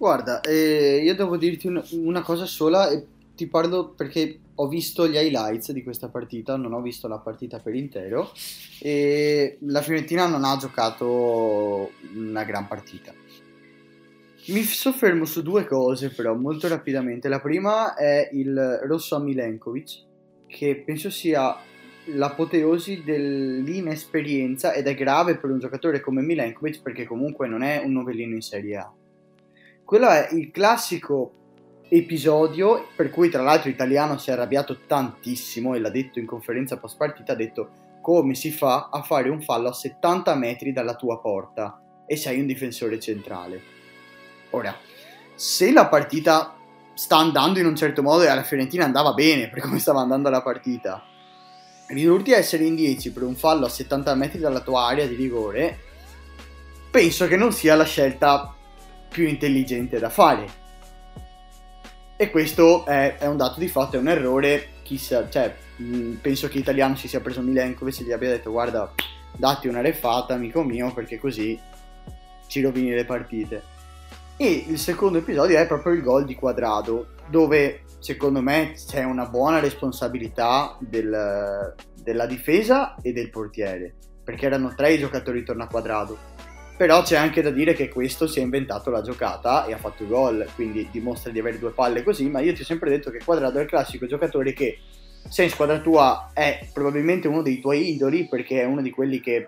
Guarda, eh, io devo dirti un- una cosa sola e ti parlo perché ho visto gli highlights di questa partita, non ho visto la partita per intero e la Fiorentina non ha giocato una gran partita. Mi soffermo su due cose però molto rapidamente. La prima è il rosso a Milenkovic, che penso sia l'apoteosi dell'inesperienza ed è grave per un giocatore come Milenkovic perché comunque non è un novellino in Serie A. Quello è il classico episodio per cui tra l'altro Italiano si è arrabbiato tantissimo e l'ha detto in conferenza post partita, ha detto come si fa a fare un fallo a 70 metri dalla tua porta e sei un difensore centrale. Ora, se la partita sta andando in un certo modo e alla Fiorentina andava bene per come stava andando la partita, ridurti a essere in 10 per un fallo a 70 metri dalla tua area di rigore, penso che non sia la scelta più intelligente da fare. E questo è, è un dato di fatto, è un errore. Chissà, cioè, mh, penso che l'italiano si sia preso Milenkovic e gli abbia detto guarda, datti una refata, amico mio, perché così ci rovini le partite. E il secondo episodio è proprio il gol di Quadrado, dove secondo me c'è una buona responsabilità del, della difesa e del portiere, perché erano tre i giocatori intorno a Quadrado. Però c'è anche da dire che questo si è inventato la giocata e ha fatto gol, quindi dimostra di avere due palle così, ma io ti ho sempre detto che Quadrado è il classico giocatore che se in squadra tua è probabilmente uno dei tuoi idoli, perché è uno di quelli che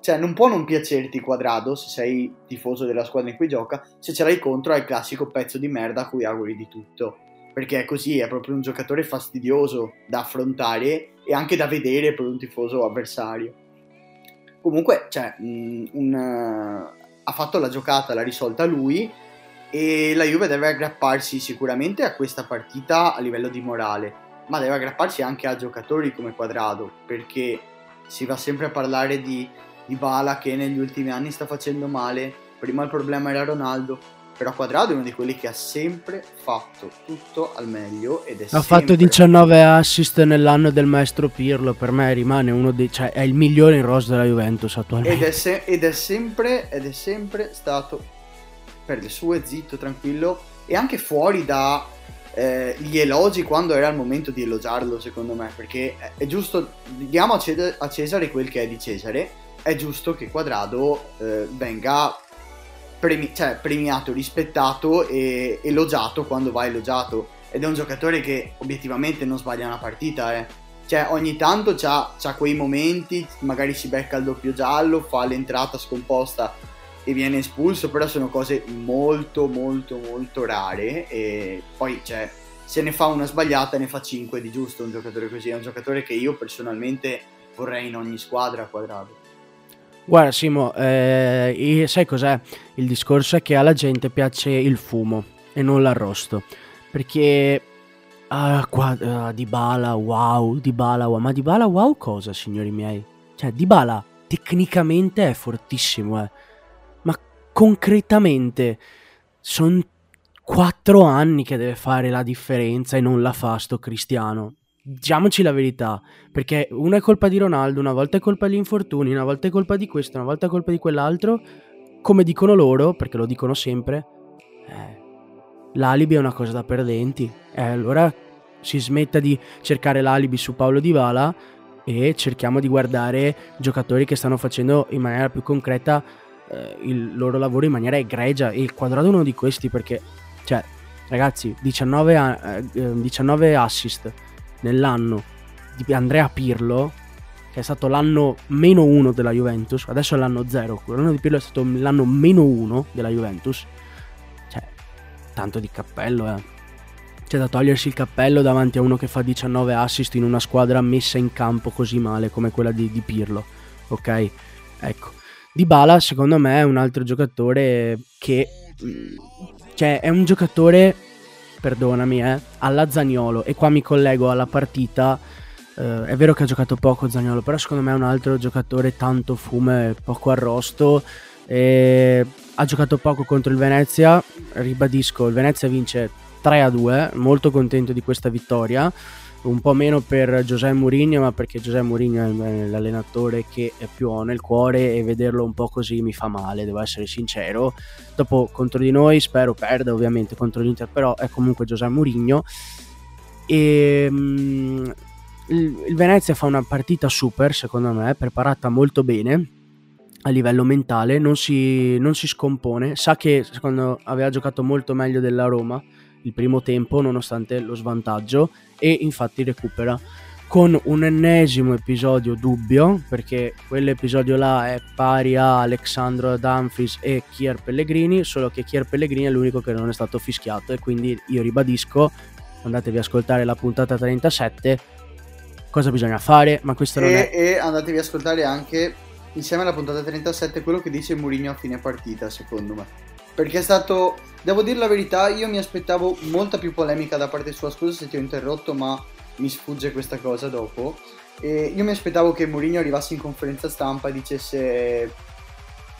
cioè non può non piacerti Quadrado se sei tifoso della squadra in cui gioca, se ce l'hai contro è il classico pezzo di merda a cui auguri di tutto, perché è così, è proprio un giocatore fastidioso da affrontare e anche da vedere per un tifoso avversario. Comunque, cioè, un, un, uh, ha fatto la giocata, l'ha risolta lui e la Juve deve aggrapparsi sicuramente a questa partita a livello di morale, ma deve aggrapparsi anche a giocatori come Quadrado, perché si va sempre a parlare di Dybala che negli ultimi anni sta facendo male. Prima il problema era Ronaldo, però Quadrado è uno di quelli che ha sempre fatto tutto al meglio ed è ha sempre... fatto 19 assist nell'anno del maestro Pirlo per me rimane uno dei cioè è il migliore in rosa della Juventus attualmente. Ed è, se- ed è sempre ed è sempre stato per le sue zitto tranquillo e anche fuori da eh, gli elogi quando era il momento di elogiarlo secondo me perché è, giusto diamo a Cesare quel che è di Cesare è giusto che Quadrado eh, venga premi- cioè, premiato, rispettato e elogiato quando va elogiato. Ed è un giocatore che obiettivamente non sbaglia una partita, eh. Cioè, ogni tanto c'ha, c'ha quei momenti, magari si becca il doppio giallo, fa l'entrata scomposta e viene espulso, però sono cose molto, molto, molto rare. E poi, cioè, se ne fa una sbagliata, ne fa 5 di giusto un giocatore così. È un giocatore che io personalmente vorrei in ogni squadra a quadrato. Guarda Simo, eh, sai cos'è? Il discorso è che alla gente piace il fumo e non l'arrosto. Perché... Ah, qua, uh, Dybala, wow, Dybala, wow. Ma Dybala, wow cosa, signori miei? Cioè, Dybala tecnicamente è fortissimo, eh. Ma concretamente sono quattro anni che deve fare la differenza e non la fa sto Cristiano diciamoci la verità, perché una è colpa di Ronaldo, una volta è colpa degli infortuni, una volta è colpa di questo, una volta è colpa di quell'altro, come dicono loro, perché lo dicono sempre, eh, l'alibi è una cosa da perdenti. Eh, allora si smetta di cercare l'alibi su Paolo Di Vala e cerchiamo di guardare giocatori che stanno facendo in maniera più concreta eh, il loro lavoro in maniera egregia. E il quadrato è uno di questi perché, cioè, ragazzi, 19, eh, 19 assist nell'anno di Andrea Pirlo, che è stato l'anno meno uno della Juventus, adesso è l'anno zero, l'anno di Pirlo è stato l'anno meno uno della Juventus, cioè, tanto di cappello, eh. C'è da togliersi il cappello davanti a uno che fa 19 assist in una squadra messa in campo così male come quella di, di Pirlo, ok? Ecco. Dybala secondo me è un altro giocatore che... Mm, cioè, è un giocatore perdonami, eh, alla Zagnolo. E qua mi collego alla partita. Eh, è vero che ha giocato poco Zagnolo, però secondo me è un altro giocatore tanto fume, poco arrosto. E ha giocato poco contro il Venezia. Ribadisco, il Venezia vince 3 a 2. Molto contento di questa vittoria. Un po' meno per Giuseppe Mourinho, ma perché Giuseppe Mourinho è l'allenatore che più ho nel cuore e vederlo un po' così mi fa male, devo essere sincero. Dopo contro di noi spero perda ovviamente contro l'Inter, però è comunque Giuseppe Mourinho. E um, il, il Venezia fa una partita super, secondo me, preparata molto bene a livello mentale, non si, non si scompone, sa che secondo aveva giocato molto meglio della Roma il primo tempo nonostante lo svantaggio e infatti recupera con un ennesimo episodio dubbio perché quell'episodio là è pari a Alexandro Dumfries e Kier Pellegrini solo che Kier Pellegrini è l'unico che non è stato fischiato e quindi io ribadisco andatevi a ascoltare la puntata 37 cosa bisogna fare? Ma questo non e, è e andatevi a ascoltare anche insieme alla puntata 37 quello che dice Mourinho a fine partita secondo me perché è stato devo dire la verità io mi aspettavo molta più polemica da parte sua. Scusa se ti ho interrotto ma mi sfugge questa cosa dopo. E io mi aspettavo che Mourinho arrivasse in conferenza stampa e dicesse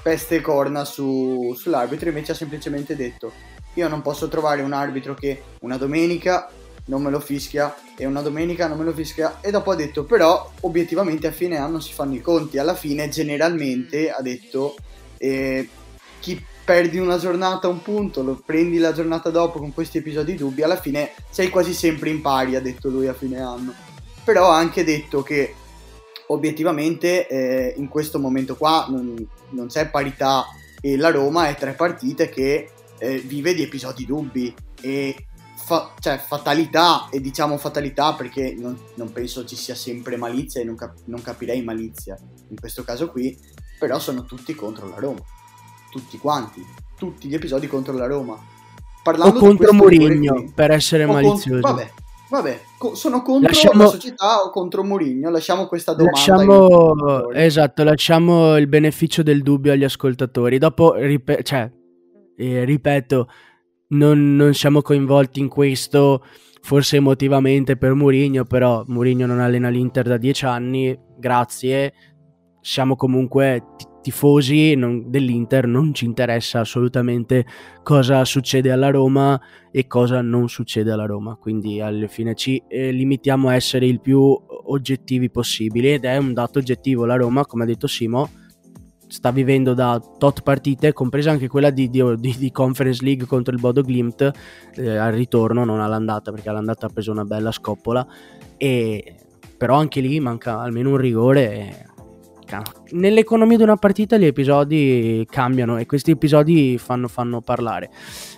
peste e corna su, sull'arbitro invece ha semplicemente detto io non posso trovare un arbitro che una domenica non me lo fischia e una domenica non me lo fischia. E dopo ha detto però obiettivamente a fine anno si fanno i conti. Alla fine generalmente ha detto eh, chi perdi una giornata un punto lo prendi la giornata dopo con questi episodi dubbi alla fine sei quasi sempre in pari ha detto lui a fine anno. Però ha anche detto che obiettivamente eh, in questo momento qua non, non, c'è parità e la Roma è tre partite che eh, vive di episodi dubbi e fa- cioè, fatalità, e diciamo fatalità perché non, non, penso ci sia sempre malizia e non, cap- non capirei malizia in questo caso qui, però sono tutti contro la Roma, tutti quanti, tutti gli episodi contro la Roma. Parlando o contro Mourinho, per essere o malizioso. Vabbè, Vabbè, co- sono contro lasciamo... la società o contro Mourinho? Lasciamo questa domanda. Lasciamo... Esatto, lasciamo il beneficio del dubbio agli ascoltatori. Dopo, rip- cioè, eh, ripeto, non, non, siamo coinvolti in questo, forse emotivamente per Mourinho, però Mourinho non allena l'Inter da dieci anni, grazie, siamo comunque t- tifosi non, dell'Inter, non ci interessa assolutamente cosa succede alla Roma e cosa non succede alla Roma, quindi alla fine ci eh, limitiamo a essere il più oggettivi possibili ed è un dato oggettivo, la Roma, come ha detto Simo, sta vivendo da tot partite, compresa anche quella di, di, di Conference League contro il Bodo Glimt eh, al ritorno, non all'andata perché all'andata ha preso una bella scoppola, e, però anche lì manca almeno un rigore. E, nell'economia di una partita gli episodi cambiano e questi episodi fanno, fanno parlare.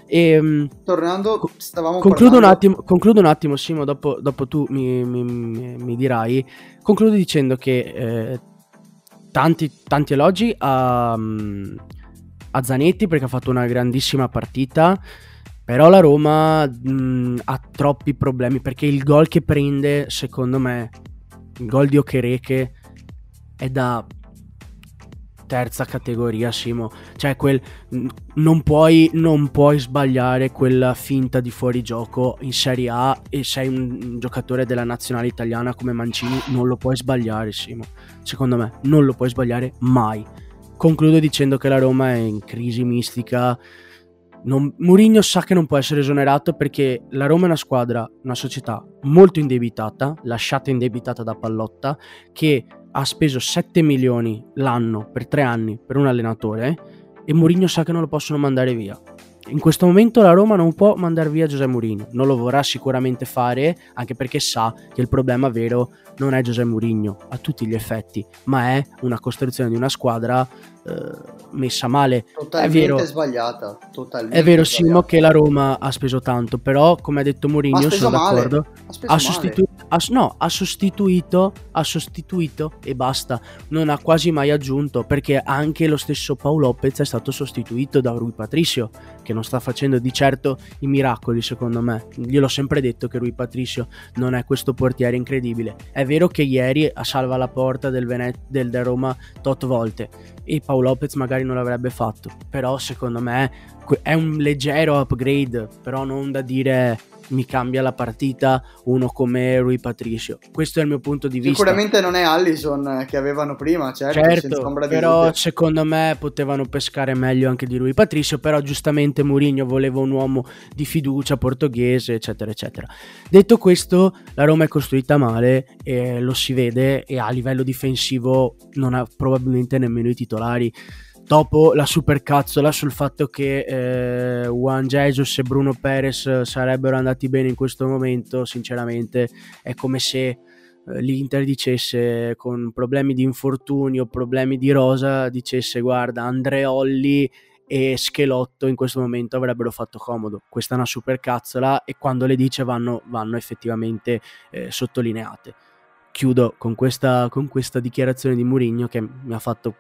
E, ehm, Tornando, stavamo concludo parlando... un attimo, concludo un attimo Simo, dopo, dopo tu mi, mi, mi, dirai. Concludo dicendo che eh, tanti, tanti elogi a, a, Zanetti perché ha fatto una grandissima partita. Però la Roma mh, ha troppi problemi perché il gol che prende, secondo me, il gol di Okereke è da terza categoria, Simo. Cioè, quel, non, puoi, non puoi sbagliare quella finta di fuorigioco in Serie A e sei un giocatore della nazionale italiana come Mancini, non lo puoi sbagliare, Simo. Secondo me, non lo puoi sbagliare mai. Concludo dicendo che la Roma è in crisi mistica. Non, Mourinho sa che non può essere esonerato perché la Roma è una squadra, una società molto indebitata, lasciata indebitata da Pallotta, che ha speso 7 milioni l'anno per 3 anni per un allenatore e Mourinho sa che non lo possono mandare via. In questo momento la Roma non può mandare via Giuseppe Mourinho, non lo vorrà sicuramente fare, anche perché sa che il problema vero non è Giuseppe Mourinho a tutti gli effetti, ma è una costruzione di una squadra eh, messa male. Totalmente è vero, sbagliata. Totalmente è vero, Simo, che la Roma ha speso tanto, però come ha detto Mourinho, sono male. d'accordo. Ha, ha, sostitu- ha, no, ha sostituito, ha sostituito e basta. Non ha quasi mai aggiunto, perché anche lo stesso Paolo Lopez è stato sostituito da Rui Patricio, che non sta facendo di certo i miracoli, secondo me. Gliel'ho sempre detto che Rui Patricio non è questo portiere incredibile. È vero che ieri salva la porta del, Venet- del, del Roma tot volte e Paolo Lopez magari non l'avrebbe fatto, però secondo me è un leggero upgrade, però non da dire mi cambia la partita uno come Rui Patricio. Questo è il mio punto di vista. Sicuramente non è Allison che avevano prima, certo, certo però secondo me potevano pescare meglio anche di Rui Patricio, però giustamente Mourinho voleva un uomo di fiducia portoghese, eccetera, eccetera. Detto questo, la Roma è costruita male, e lo si vede e a livello difensivo non ha probabilmente nemmeno i titolari dopo la supercazzola sul fatto che eh, Juan Jesus e Bruno Perez sarebbero andati bene in questo momento, sinceramente è come se eh, l'Inter dicesse con problemi di infortunio, problemi di rosa, dicesse guarda Andreolli e Schelotto in questo momento avrebbero fatto comodo. Questa è una supercazzola e quando le dice vanno, vanno effettivamente eh, sottolineate. Chiudo con questa, con questa dichiarazione di Mourinho che mi ha fatto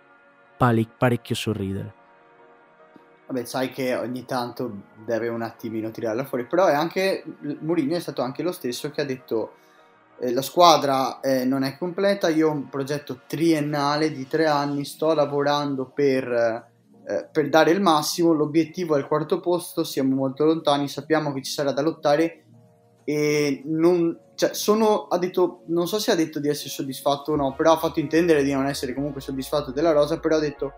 parecchio sorridere. Vabbè, sai che ogni tanto deve un attimino tirarla fuori, però è anche Mourinho è stato anche lo stesso che ha detto eh, la squadra eh, non è completa, io ho un progetto triennale di tre anni, sto lavorando per, eh, per dare il massimo, l'obiettivo è il quarto posto, siamo molto lontani, sappiamo che ci sarà da lottare e non, cioè, sono, ha detto, non so se ha detto di essere soddisfatto o no, però ha fatto intendere di non essere comunque soddisfatto della rosa, però ha detto,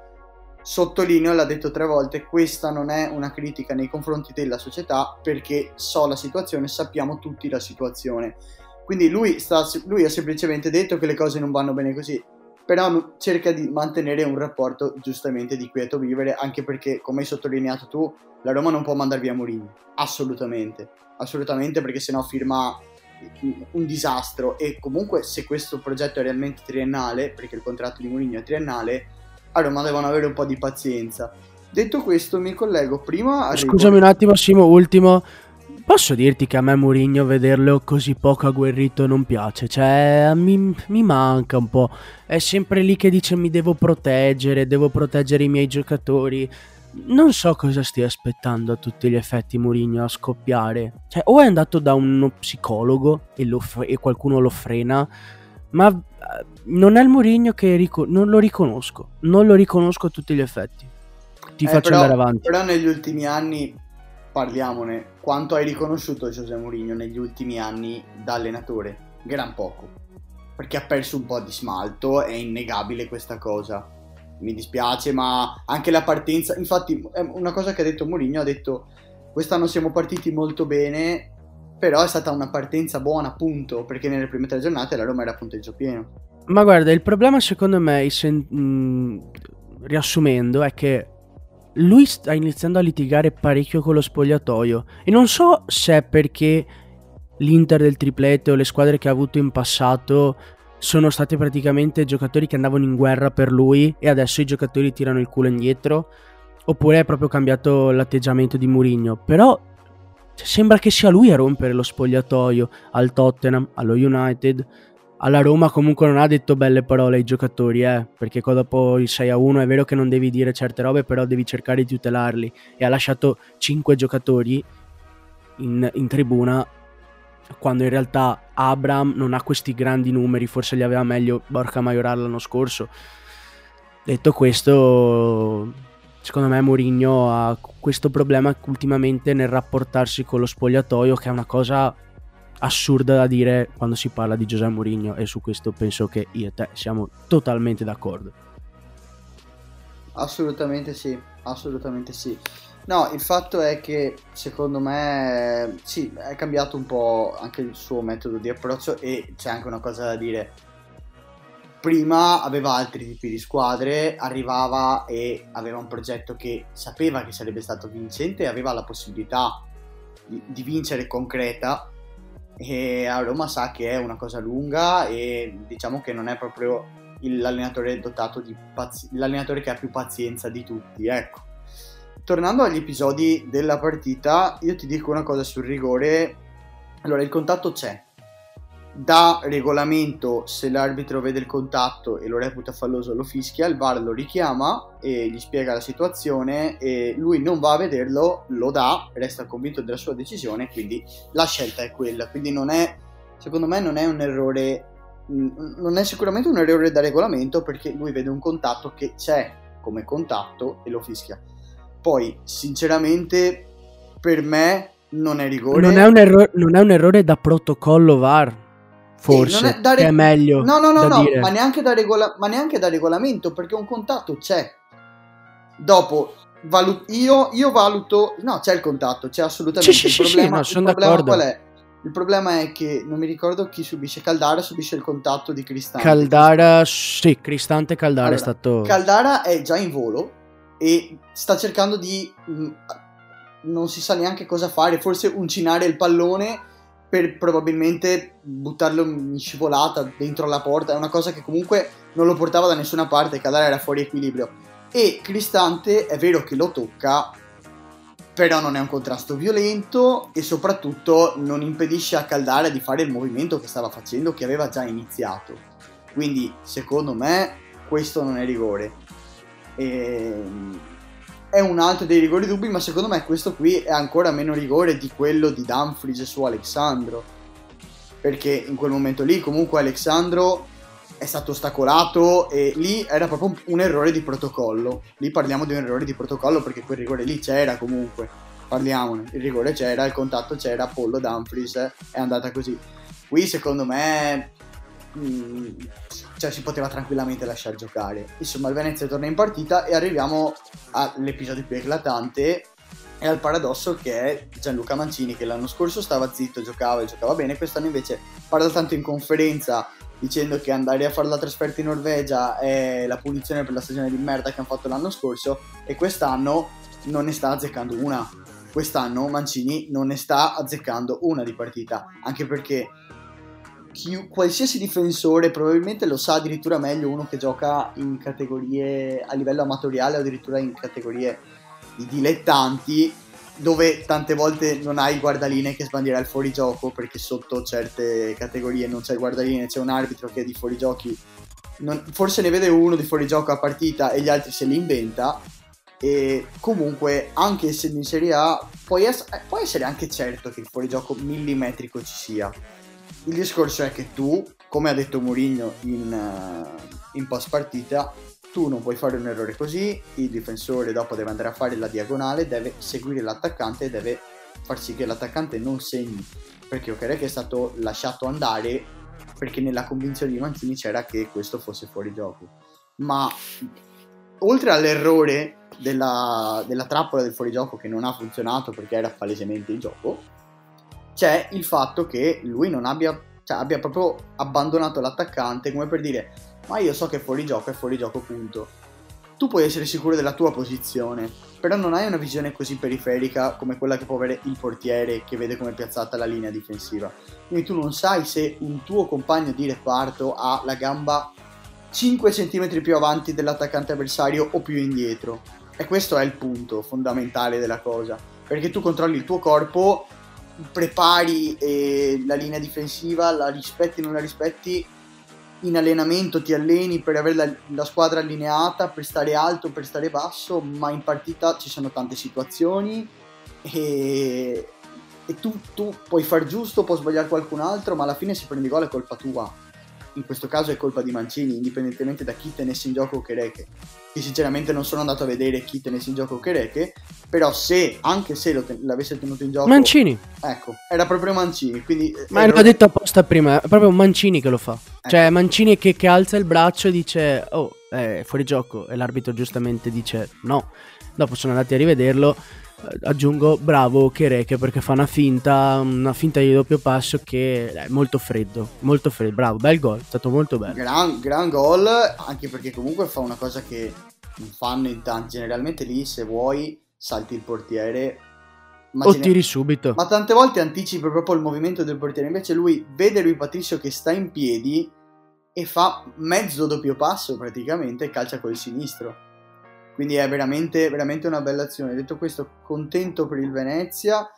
sottolineo, l'ha detto tre volte, questa non è una critica nei confronti della società perché so la situazione, sappiamo tutti la situazione. Quindi lui, sta, lui ha semplicemente detto che le cose non vanno bene così, però cerca di mantenere un rapporto giustamente di quieto vivere, anche perché, come hai sottolineato tu, la Roma non può mandare via Mourinho, assolutamente, assolutamente perché sennò firma un disastro e comunque se questo progetto è realmente triennale, perché il contratto di Mourinho è triennale, a Roma devono avere un po' di pazienza. Detto questo, mi collego prima a... Scusami un attimo, Simo, ultimo. Posso dirti che a me Mourinho vederlo così poco agguerrito non piace, cioè mi, mi, manca un po'. È sempre lì che dice mi devo proteggere, devo proteggere i miei giocatori. Non so cosa stia aspettando a tutti gli effetti Mourinho a scoppiare. Cioè, o è andato da uno psicologo e, f- e qualcuno lo frena, ma eh, non è il Mourinho che rico- non lo riconosco. Non lo riconosco a tutti gli effetti. Ti eh, faccio però, andare avanti. Però negli ultimi anni, parliamone, quanto hai riconosciuto José Mourinho negli ultimi anni da allenatore? Gran poco. Perché ha perso un po' di smalto, è innegabile questa cosa mi dispiace, ma anche la partenza, infatti una cosa che ha detto Mourinho, ha detto quest'anno siamo partiti molto bene, però è stata una partenza buona, appunto, perché nelle prime tre giornate la Roma era a punteggio pieno. Ma guarda, il problema secondo me, sen- mh, mm, riassumendo, è che lui sta iniziando a litigare parecchio con lo spogliatoio. E non so se è perché l'Inter del triplete o le squadre che ha avuto in passato sono stati praticamente giocatori che andavano in guerra per lui e adesso i giocatori tirano il culo indietro oppure è proprio cambiato l'atteggiamento di Mourinho. Però cioè, sembra che sia lui a rompere lo spogliatoio al Tottenham, allo United alla Roma comunque non ha detto belle parole ai giocatori eh, perché dopo il 6 a 1 è vero che non devi dire certe robe però devi cercare di tutelarli e ha lasciato 5 giocatori in, in tribuna quando in realtà Abram non ha questi grandi numeri, forse li aveva meglio Borca Majoral l'anno scorso. Detto questo, secondo me Mourinho ha questo problema ultimamente nel rapportarsi con lo spogliatoio, che è una cosa assurda da dire quando si parla di Giuseppe Mourinho e su questo penso che io e te siamo totalmente d'accordo. Assolutamente sì, assolutamente sì. No, il fatto è che secondo me sì, è cambiato un po' anche il suo metodo di approccio e c'è anche una cosa da dire. Prima aveva altri tipi di squadre, arrivava e aveva un progetto che sapeva che sarebbe stato vincente e aveva la possibilità di, di vincere concreta e a Roma sa che è una cosa lunga e diciamo che non è proprio l'allenatore dotato di pazi- l'allenatore che ha più pazienza di tutti, ecco tornando agli episodi della partita, io ti dico una cosa sul rigore. Allora, il contatto c'è. Da regolamento, se l'arbitro vede il contatto e lo reputa falloso, lo fischia, il VAR lo richiama e gli spiega la situazione e lui non va a vederlo, lo dà, resta convinto della sua decisione, quindi la scelta è quella. Quindi non è, secondo me non è un errore, non è sicuramente un errore da regolamento perché lui vede un contatto che c'è come contatto e lo fischia poi, sinceramente, per me non è rigore. Non è un, erro- non è un errore da protocollo VAR, forse, non è da che re- è meglio No, no, no, no, ma neanche, da regola- ma neanche da regolamento, perché un contatto c'è. Dopo, valu- io, io valuto... No, c'è il contatto, c'è assolutamente. Sì, sì, il sì, sì, problema, no, il problema qual è? Il problema è che non mi ricordo chi subisce. Caldara subisce il contatto di Cristante. Caldara, sì, Cristante Caldara è Allora, stato... Caldara è già in volo e sta cercando di... mh, non si sa neanche cosa fare, forse uncinare il pallone per probabilmente buttarlo in scivolata dentro la porta. È una cosa che comunque non lo portava da nessuna parte, Caldara era fuori equilibrio. E Cristante è vero che lo tocca, però non è un contrasto violento e soprattutto non impedisce a Caldara di fare il movimento che stava facendo, che aveva già iniziato. Quindi, secondo me, questo non è rigore. Ehm, È un altro dei rigori dubbi, ma secondo me questo qui è ancora meno rigore di quello di Dumfries su Alexandro. Perché in quel momento lì, comunque, Alexandro è stato ostacolato e lì era proprio un- errore di protocollo. Lì parliamo di un errore di protocollo perché quel rigore lì c'era comunque. Parliamone, il rigore c'era, il contatto c'era, Pollo Dumfries è andata così. Qui secondo me mm, cioè si poteva tranquillamente lasciare giocare. Insomma, il Venezia torna in partita e arriviamo all'episodio più eclatante e al paradosso che è Gianluca Mancini che l'anno scorso stava zitto, giocava e giocava bene, quest'anno invece parla tanto in conferenza dicendo che andare a fare la trasferta in Norvegia è la punizione per la stagione di merda che hanno fatto l'anno scorso e quest'anno non ne sta azzeccando una. Quest'anno Mancini non ne sta azzeccando una di partita, anche perché chi- qualsiasi difensore probabilmente lo sa addirittura meglio uno che gioca in categorie a livello amatoriale o addirittura in categorie di dilettanti dove tante volte non hai il guardaline che sbandierà il fuorigioco perché sotto certe categorie non c'è il guardaline, c'è un arbitro che di fuorigiochi. Non- forse ne vede uno di fuorigioco a partita e gli altri se li inventa. E comunque anche essendo in Serie A puoi, eh, puoi essere anche certo che il fuorigioco millimetrico ci sia il discorso è che tu, come ha detto Mourinho in, eh, in post partita, tu non puoi fare un errore così, il difensore dopo deve andare a fare la diagonale, deve seguire l'attaccante e deve far sì che l'attaccante non segni, perché Okereke è stato lasciato andare perché nella convinzione di Mancini c'era che questo fosse fuori gioco. Ma oltre all'errore della, della trappola del fuorigioco che non ha funzionato perché era palesemente in gioco, c'è il fatto che lui non abbia, cioè, abbia proprio abbandonato l'attaccante come per dire ma io so che fuori gioco è fuori gioco punto. Tu puoi essere sicuro della tua posizione, però non hai una visione così periferica come quella che può avere il portiere che vede come è piazzata la linea difensiva. Quindi tu non sai se un tuo compagno di reparto ha la gamba 5 cm più avanti dell'attaccante avversario o più indietro. E questo è il punto fondamentale della cosa, perché tu controlli il tuo corpo prepari eh, la linea difensiva, la rispetti o non la rispetti, in allenamento ti alleni per avere la, la squadra allineata, per stare alto, per stare basso, ma in partita ci sono tante situazioni e, e tu, tu puoi far giusto, può sbagliare qualcun altro, ma alla fine se prendi gol è colpa tua. In questo caso è colpa di Mancini, indipendentemente da chi tenesse in gioco Kereke. Che sinceramente non sono andato a vedere chi tenesse in gioco Kereke, però se, anche se ten- l'avesse tenuto in gioco... Mancini. Ecco, era proprio Mancini, quindi... eh, Ma ero- l'ho detto apposta prima, è proprio Mancini che lo fa. Cioè, Mancini che, che alza il braccio e dice, oh, è fuori gioco. E l'arbitro giustamente dice no. Dopo sono andati a rivederlo. Aggiungo, bravo Kereke perché fa una finta, una finta di doppio passo che è molto freddo, molto freddo, bravo, bel gol, è stato molto bello. Gran, gran gol, anche perché comunque fa una cosa che non fanno in tanti. Generalmente lì, se vuoi, salti il portiere. Ma, O ce ne- tiri subito. ma tante volte anticipi proprio il movimento del portiere. Invece lui vede lui Patricio che sta in piedi e fa mezzo doppio passo praticamente e calcia col sinistro. Quindi è veramente, veramente una bella azione. Detto questo, contento per il Venezia,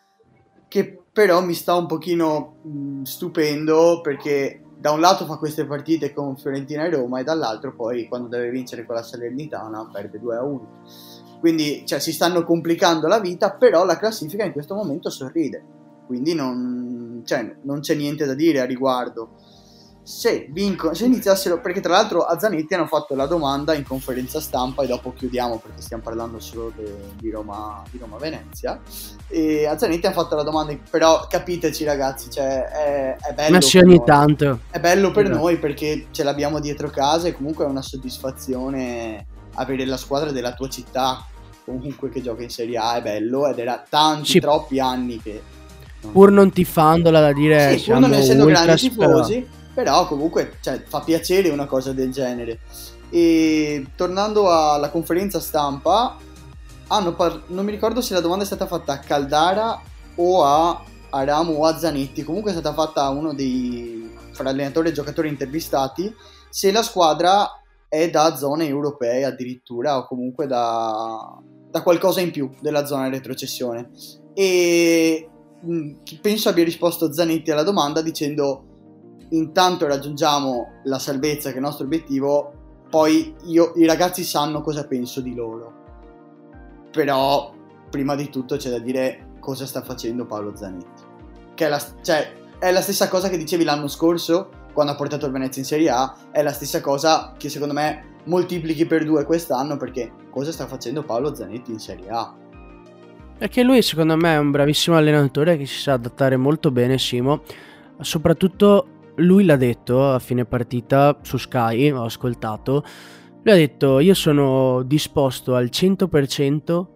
che però mi sta un pochino mh, stupendo perché da un lato fa queste partite con Fiorentina e Roma e dall'altro poi quando deve vincere con la Salernitana perde 2 a 1. Quindi cioè, si stanno complicando la vita, però la classifica in questo momento sorride. Quindi non, cioè, non c'è niente da dire a riguardo. Se, vincono, se iniziassero, perché tra l'altro a Zanetti hanno fatto la domanda in conferenza stampa e dopo chiudiamo perché stiamo parlando solo de, di, Roma, di Roma Venezia. E a Zanetti hanno fatto la domanda, però capiteci ragazzi, cioè è, è bello. Sì, ogni noi. tanto. È bello per esatto. noi perché ce l'abbiamo dietro casa e comunque è una soddisfazione avere la squadra della tua città comunque che gioca in Serie A è bello ed era tanti, sì. troppi anni che... Pur non tifandola da dire... Sì, pur non essendo grandi tifosi, però comunque cioè, fa piacere una cosa del genere. E tornando alla conferenza stampa, par- non mi ricordo se la domanda è stata fatta a Caldara o a Aramo o a Zanetti, comunque è stata fatta a uno dei fra allenatori e giocatori intervistati se la squadra è da zone europee addirittura o comunque da, da qualcosa in più della zona retrocessione. E penso abbia risposto Zanetti alla domanda dicendo intanto raggiungiamo la salvezza che è il nostro obiettivo, poi io, i ragazzi sanno cosa penso di loro. Però prima di tutto c'è da dire cosa sta facendo Paolo Zanetti. Che è la, cioè, è la stessa cosa che dicevi l'anno scorso quando ha portato il Venezia in Serie A, è la stessa cosa che secondo me moltiplichi per due quest'anno perché cosa sta facendo Paolo Zanetti in Serie A? Perché lui secondo me è un bravissimo allenatore che si sa adattare molto bene, Simo. Soprattutto lui l'ha detto a fine partita su Sky, ho ascoltato. Lui ha detto io sono disposto al 100%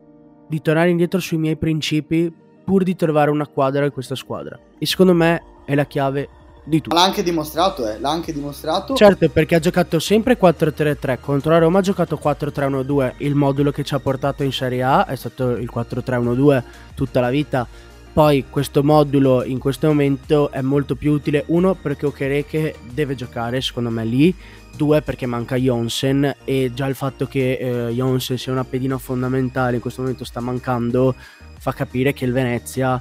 di tornare indietro sui miei principi pur di trovare una quadra in questa squadra. E secondo me è la chiave di tutto. L'ha anche dimostrato, eh, l'ha anche dimostrato. Certo, perché ha giocato sempre 4-3-3, contro la Roma ha giocato 4-3-1-2, il modulo che ci ha portato in Serie A è stato il 4-3-1-2 tutta la vita. Poi questo modulo in questo momento è molto più utile, uno perché Okereke deve giocare secondo me lì, due perché manca Jonsen e già il fatto che eh, Jonsen sia una pedina fondamentale in questo momento sta mancando fa capire che il Venezia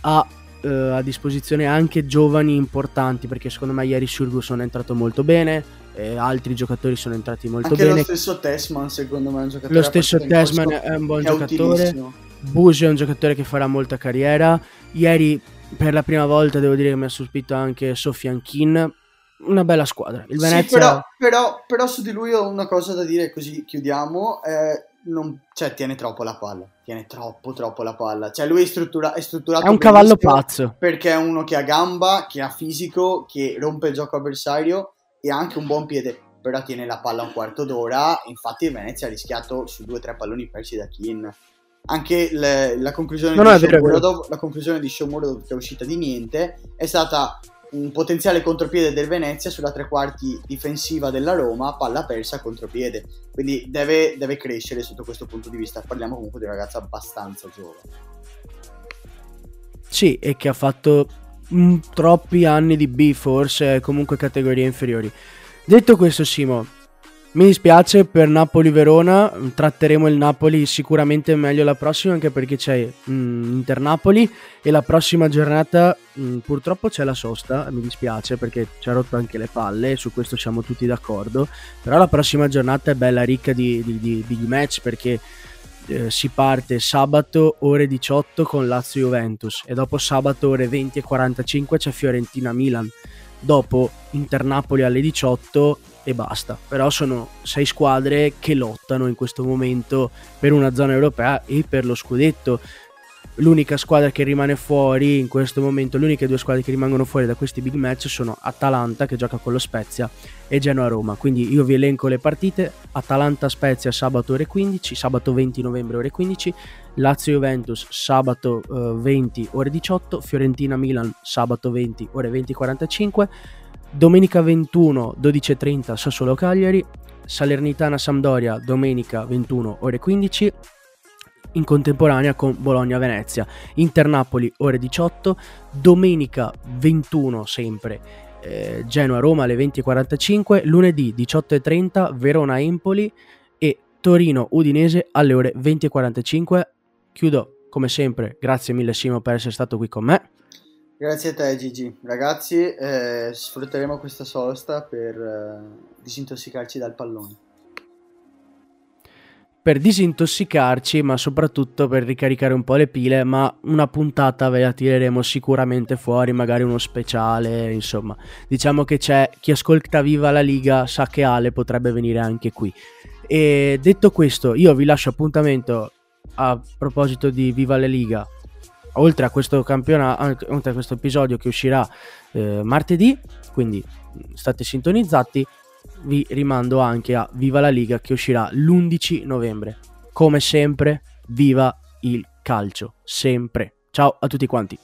ha eh, a disposizione anche giovani importanti perché secondo me ieri Surgus è entrato molto bene altri giocatori sono entrati molto anche bene. lo stesso Tesman secondo me è un giocatore lo stesso Tesman è un buon giocatore Busi è un giocatore che farà molta carriera ieri per la prima volta devo dire che mi ha stupito anche Sofian Kin una bella squadra il Venezia sì, però, però, però, su di lui ho una cosa da dire così chiudiamo eh, non, cioè, tiene troppo la palla. Tiene troppo, troppo la palla. Cioè, lui è, struttura, è strutturato. È un cavallo pazzo. Perché è uno che ha gamba, che ha fisico, che rompe il gioco avversario e ha anche un buon piede. Però tiene la palla un quarto d'ora. Infatti, Venezia ha rischiato su due o tre palloni persi da Kin. Anche le, la, conclusione no, no, la conclusione di Shomurodov, che è uscita di niente, è stata un potenziale contropiede del Venezia sulla tre quarti difensiva della Roma, palla persa contropiede. Quindi deve, deve crescere sotto questo punto di vista. Parliamo comunque di un ragazzo abbastanza giovane. Sì, e che ha fatto mh, mm, troppi anni di B, forse comunque categorie inferiori. Detto questo, Simo, mi dispiace per Napoli-Verona, tratteremo il Napoli sicuramente meglio la prossima anche perché c'è mm, Inter-Napoli e la prossima giornata mm, purtroppo c'è la sosta, mi dispiace perché ci ha rotto anche le palle, su questo siamo tutti d'accordo, però la prossima giornata è bella ricca di, di, di, di match perché eh, si parte sabato ore 18 con Lazio-Juventus e dopo sabato ore 20 e 45 c'è Fiorentina-Milan, dopo Inter-Napoli alle 18 e basta. Però sono sei squadre che lottano in questo momento per una zona europea e per lo scudetto. L'unica squadra che rimane fuori in questo momento, le uniche due squadre che rimangono fuori da questi big match sono Atalanta che gioca con lo Spezia e Genoa-Roma. Quindi io vi elenco le partite: Atalanta-Spezia sabato ore 15, sabato 20 novembre ore 15, Lazio-Juventus sabato eh, 20 ore 18, Fiorentina-Milan sabato 20 ore 20.45 Domenica 21, 12.30 Sassuolo Cagliari, Salernitana Sampdoria domenica 21 ore 15 in contemporanea con Bologna Venezia, Inter Napoli ore 18, domenica 21 sempre eh, Genoa Roma alle 20.45, lunedì 18.30 Verona Empoli e Torino Udinese alle ore 20.45. Chiudo come sempre, grazie mille Simo per essere stato qui con me. Grazie a te Gigi. Ragazzi, eh, sfrutteremo questa sosta per eh, disintossicarci dal pallone. per disintossicarci, ma soprattutto per ricaricare un po' le pile, ma una puntata ve la tireremo sicuramente fuori, magari uno speciale, insomma. Diciamo che c'è chi ascolta Viva la Liga sa che Ale potrebbe venire anche qui. E detto questo, io vi lascio appuntamento a proposito di Viva la Liga. Oltre a questo campionato, oltre a questo episodio che uscirà eh, martedì, quindi state sintonizzati vi rimando anche a Viva la Liga che uscirà l'11 novembre. Come sempre, viva il calcio, sempre. Ciao a tutti quanti.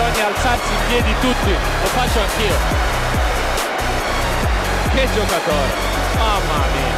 Bisogna alzarsi in piedi tutti, lo faccio anch'io. Che giocatore! Mamma mia!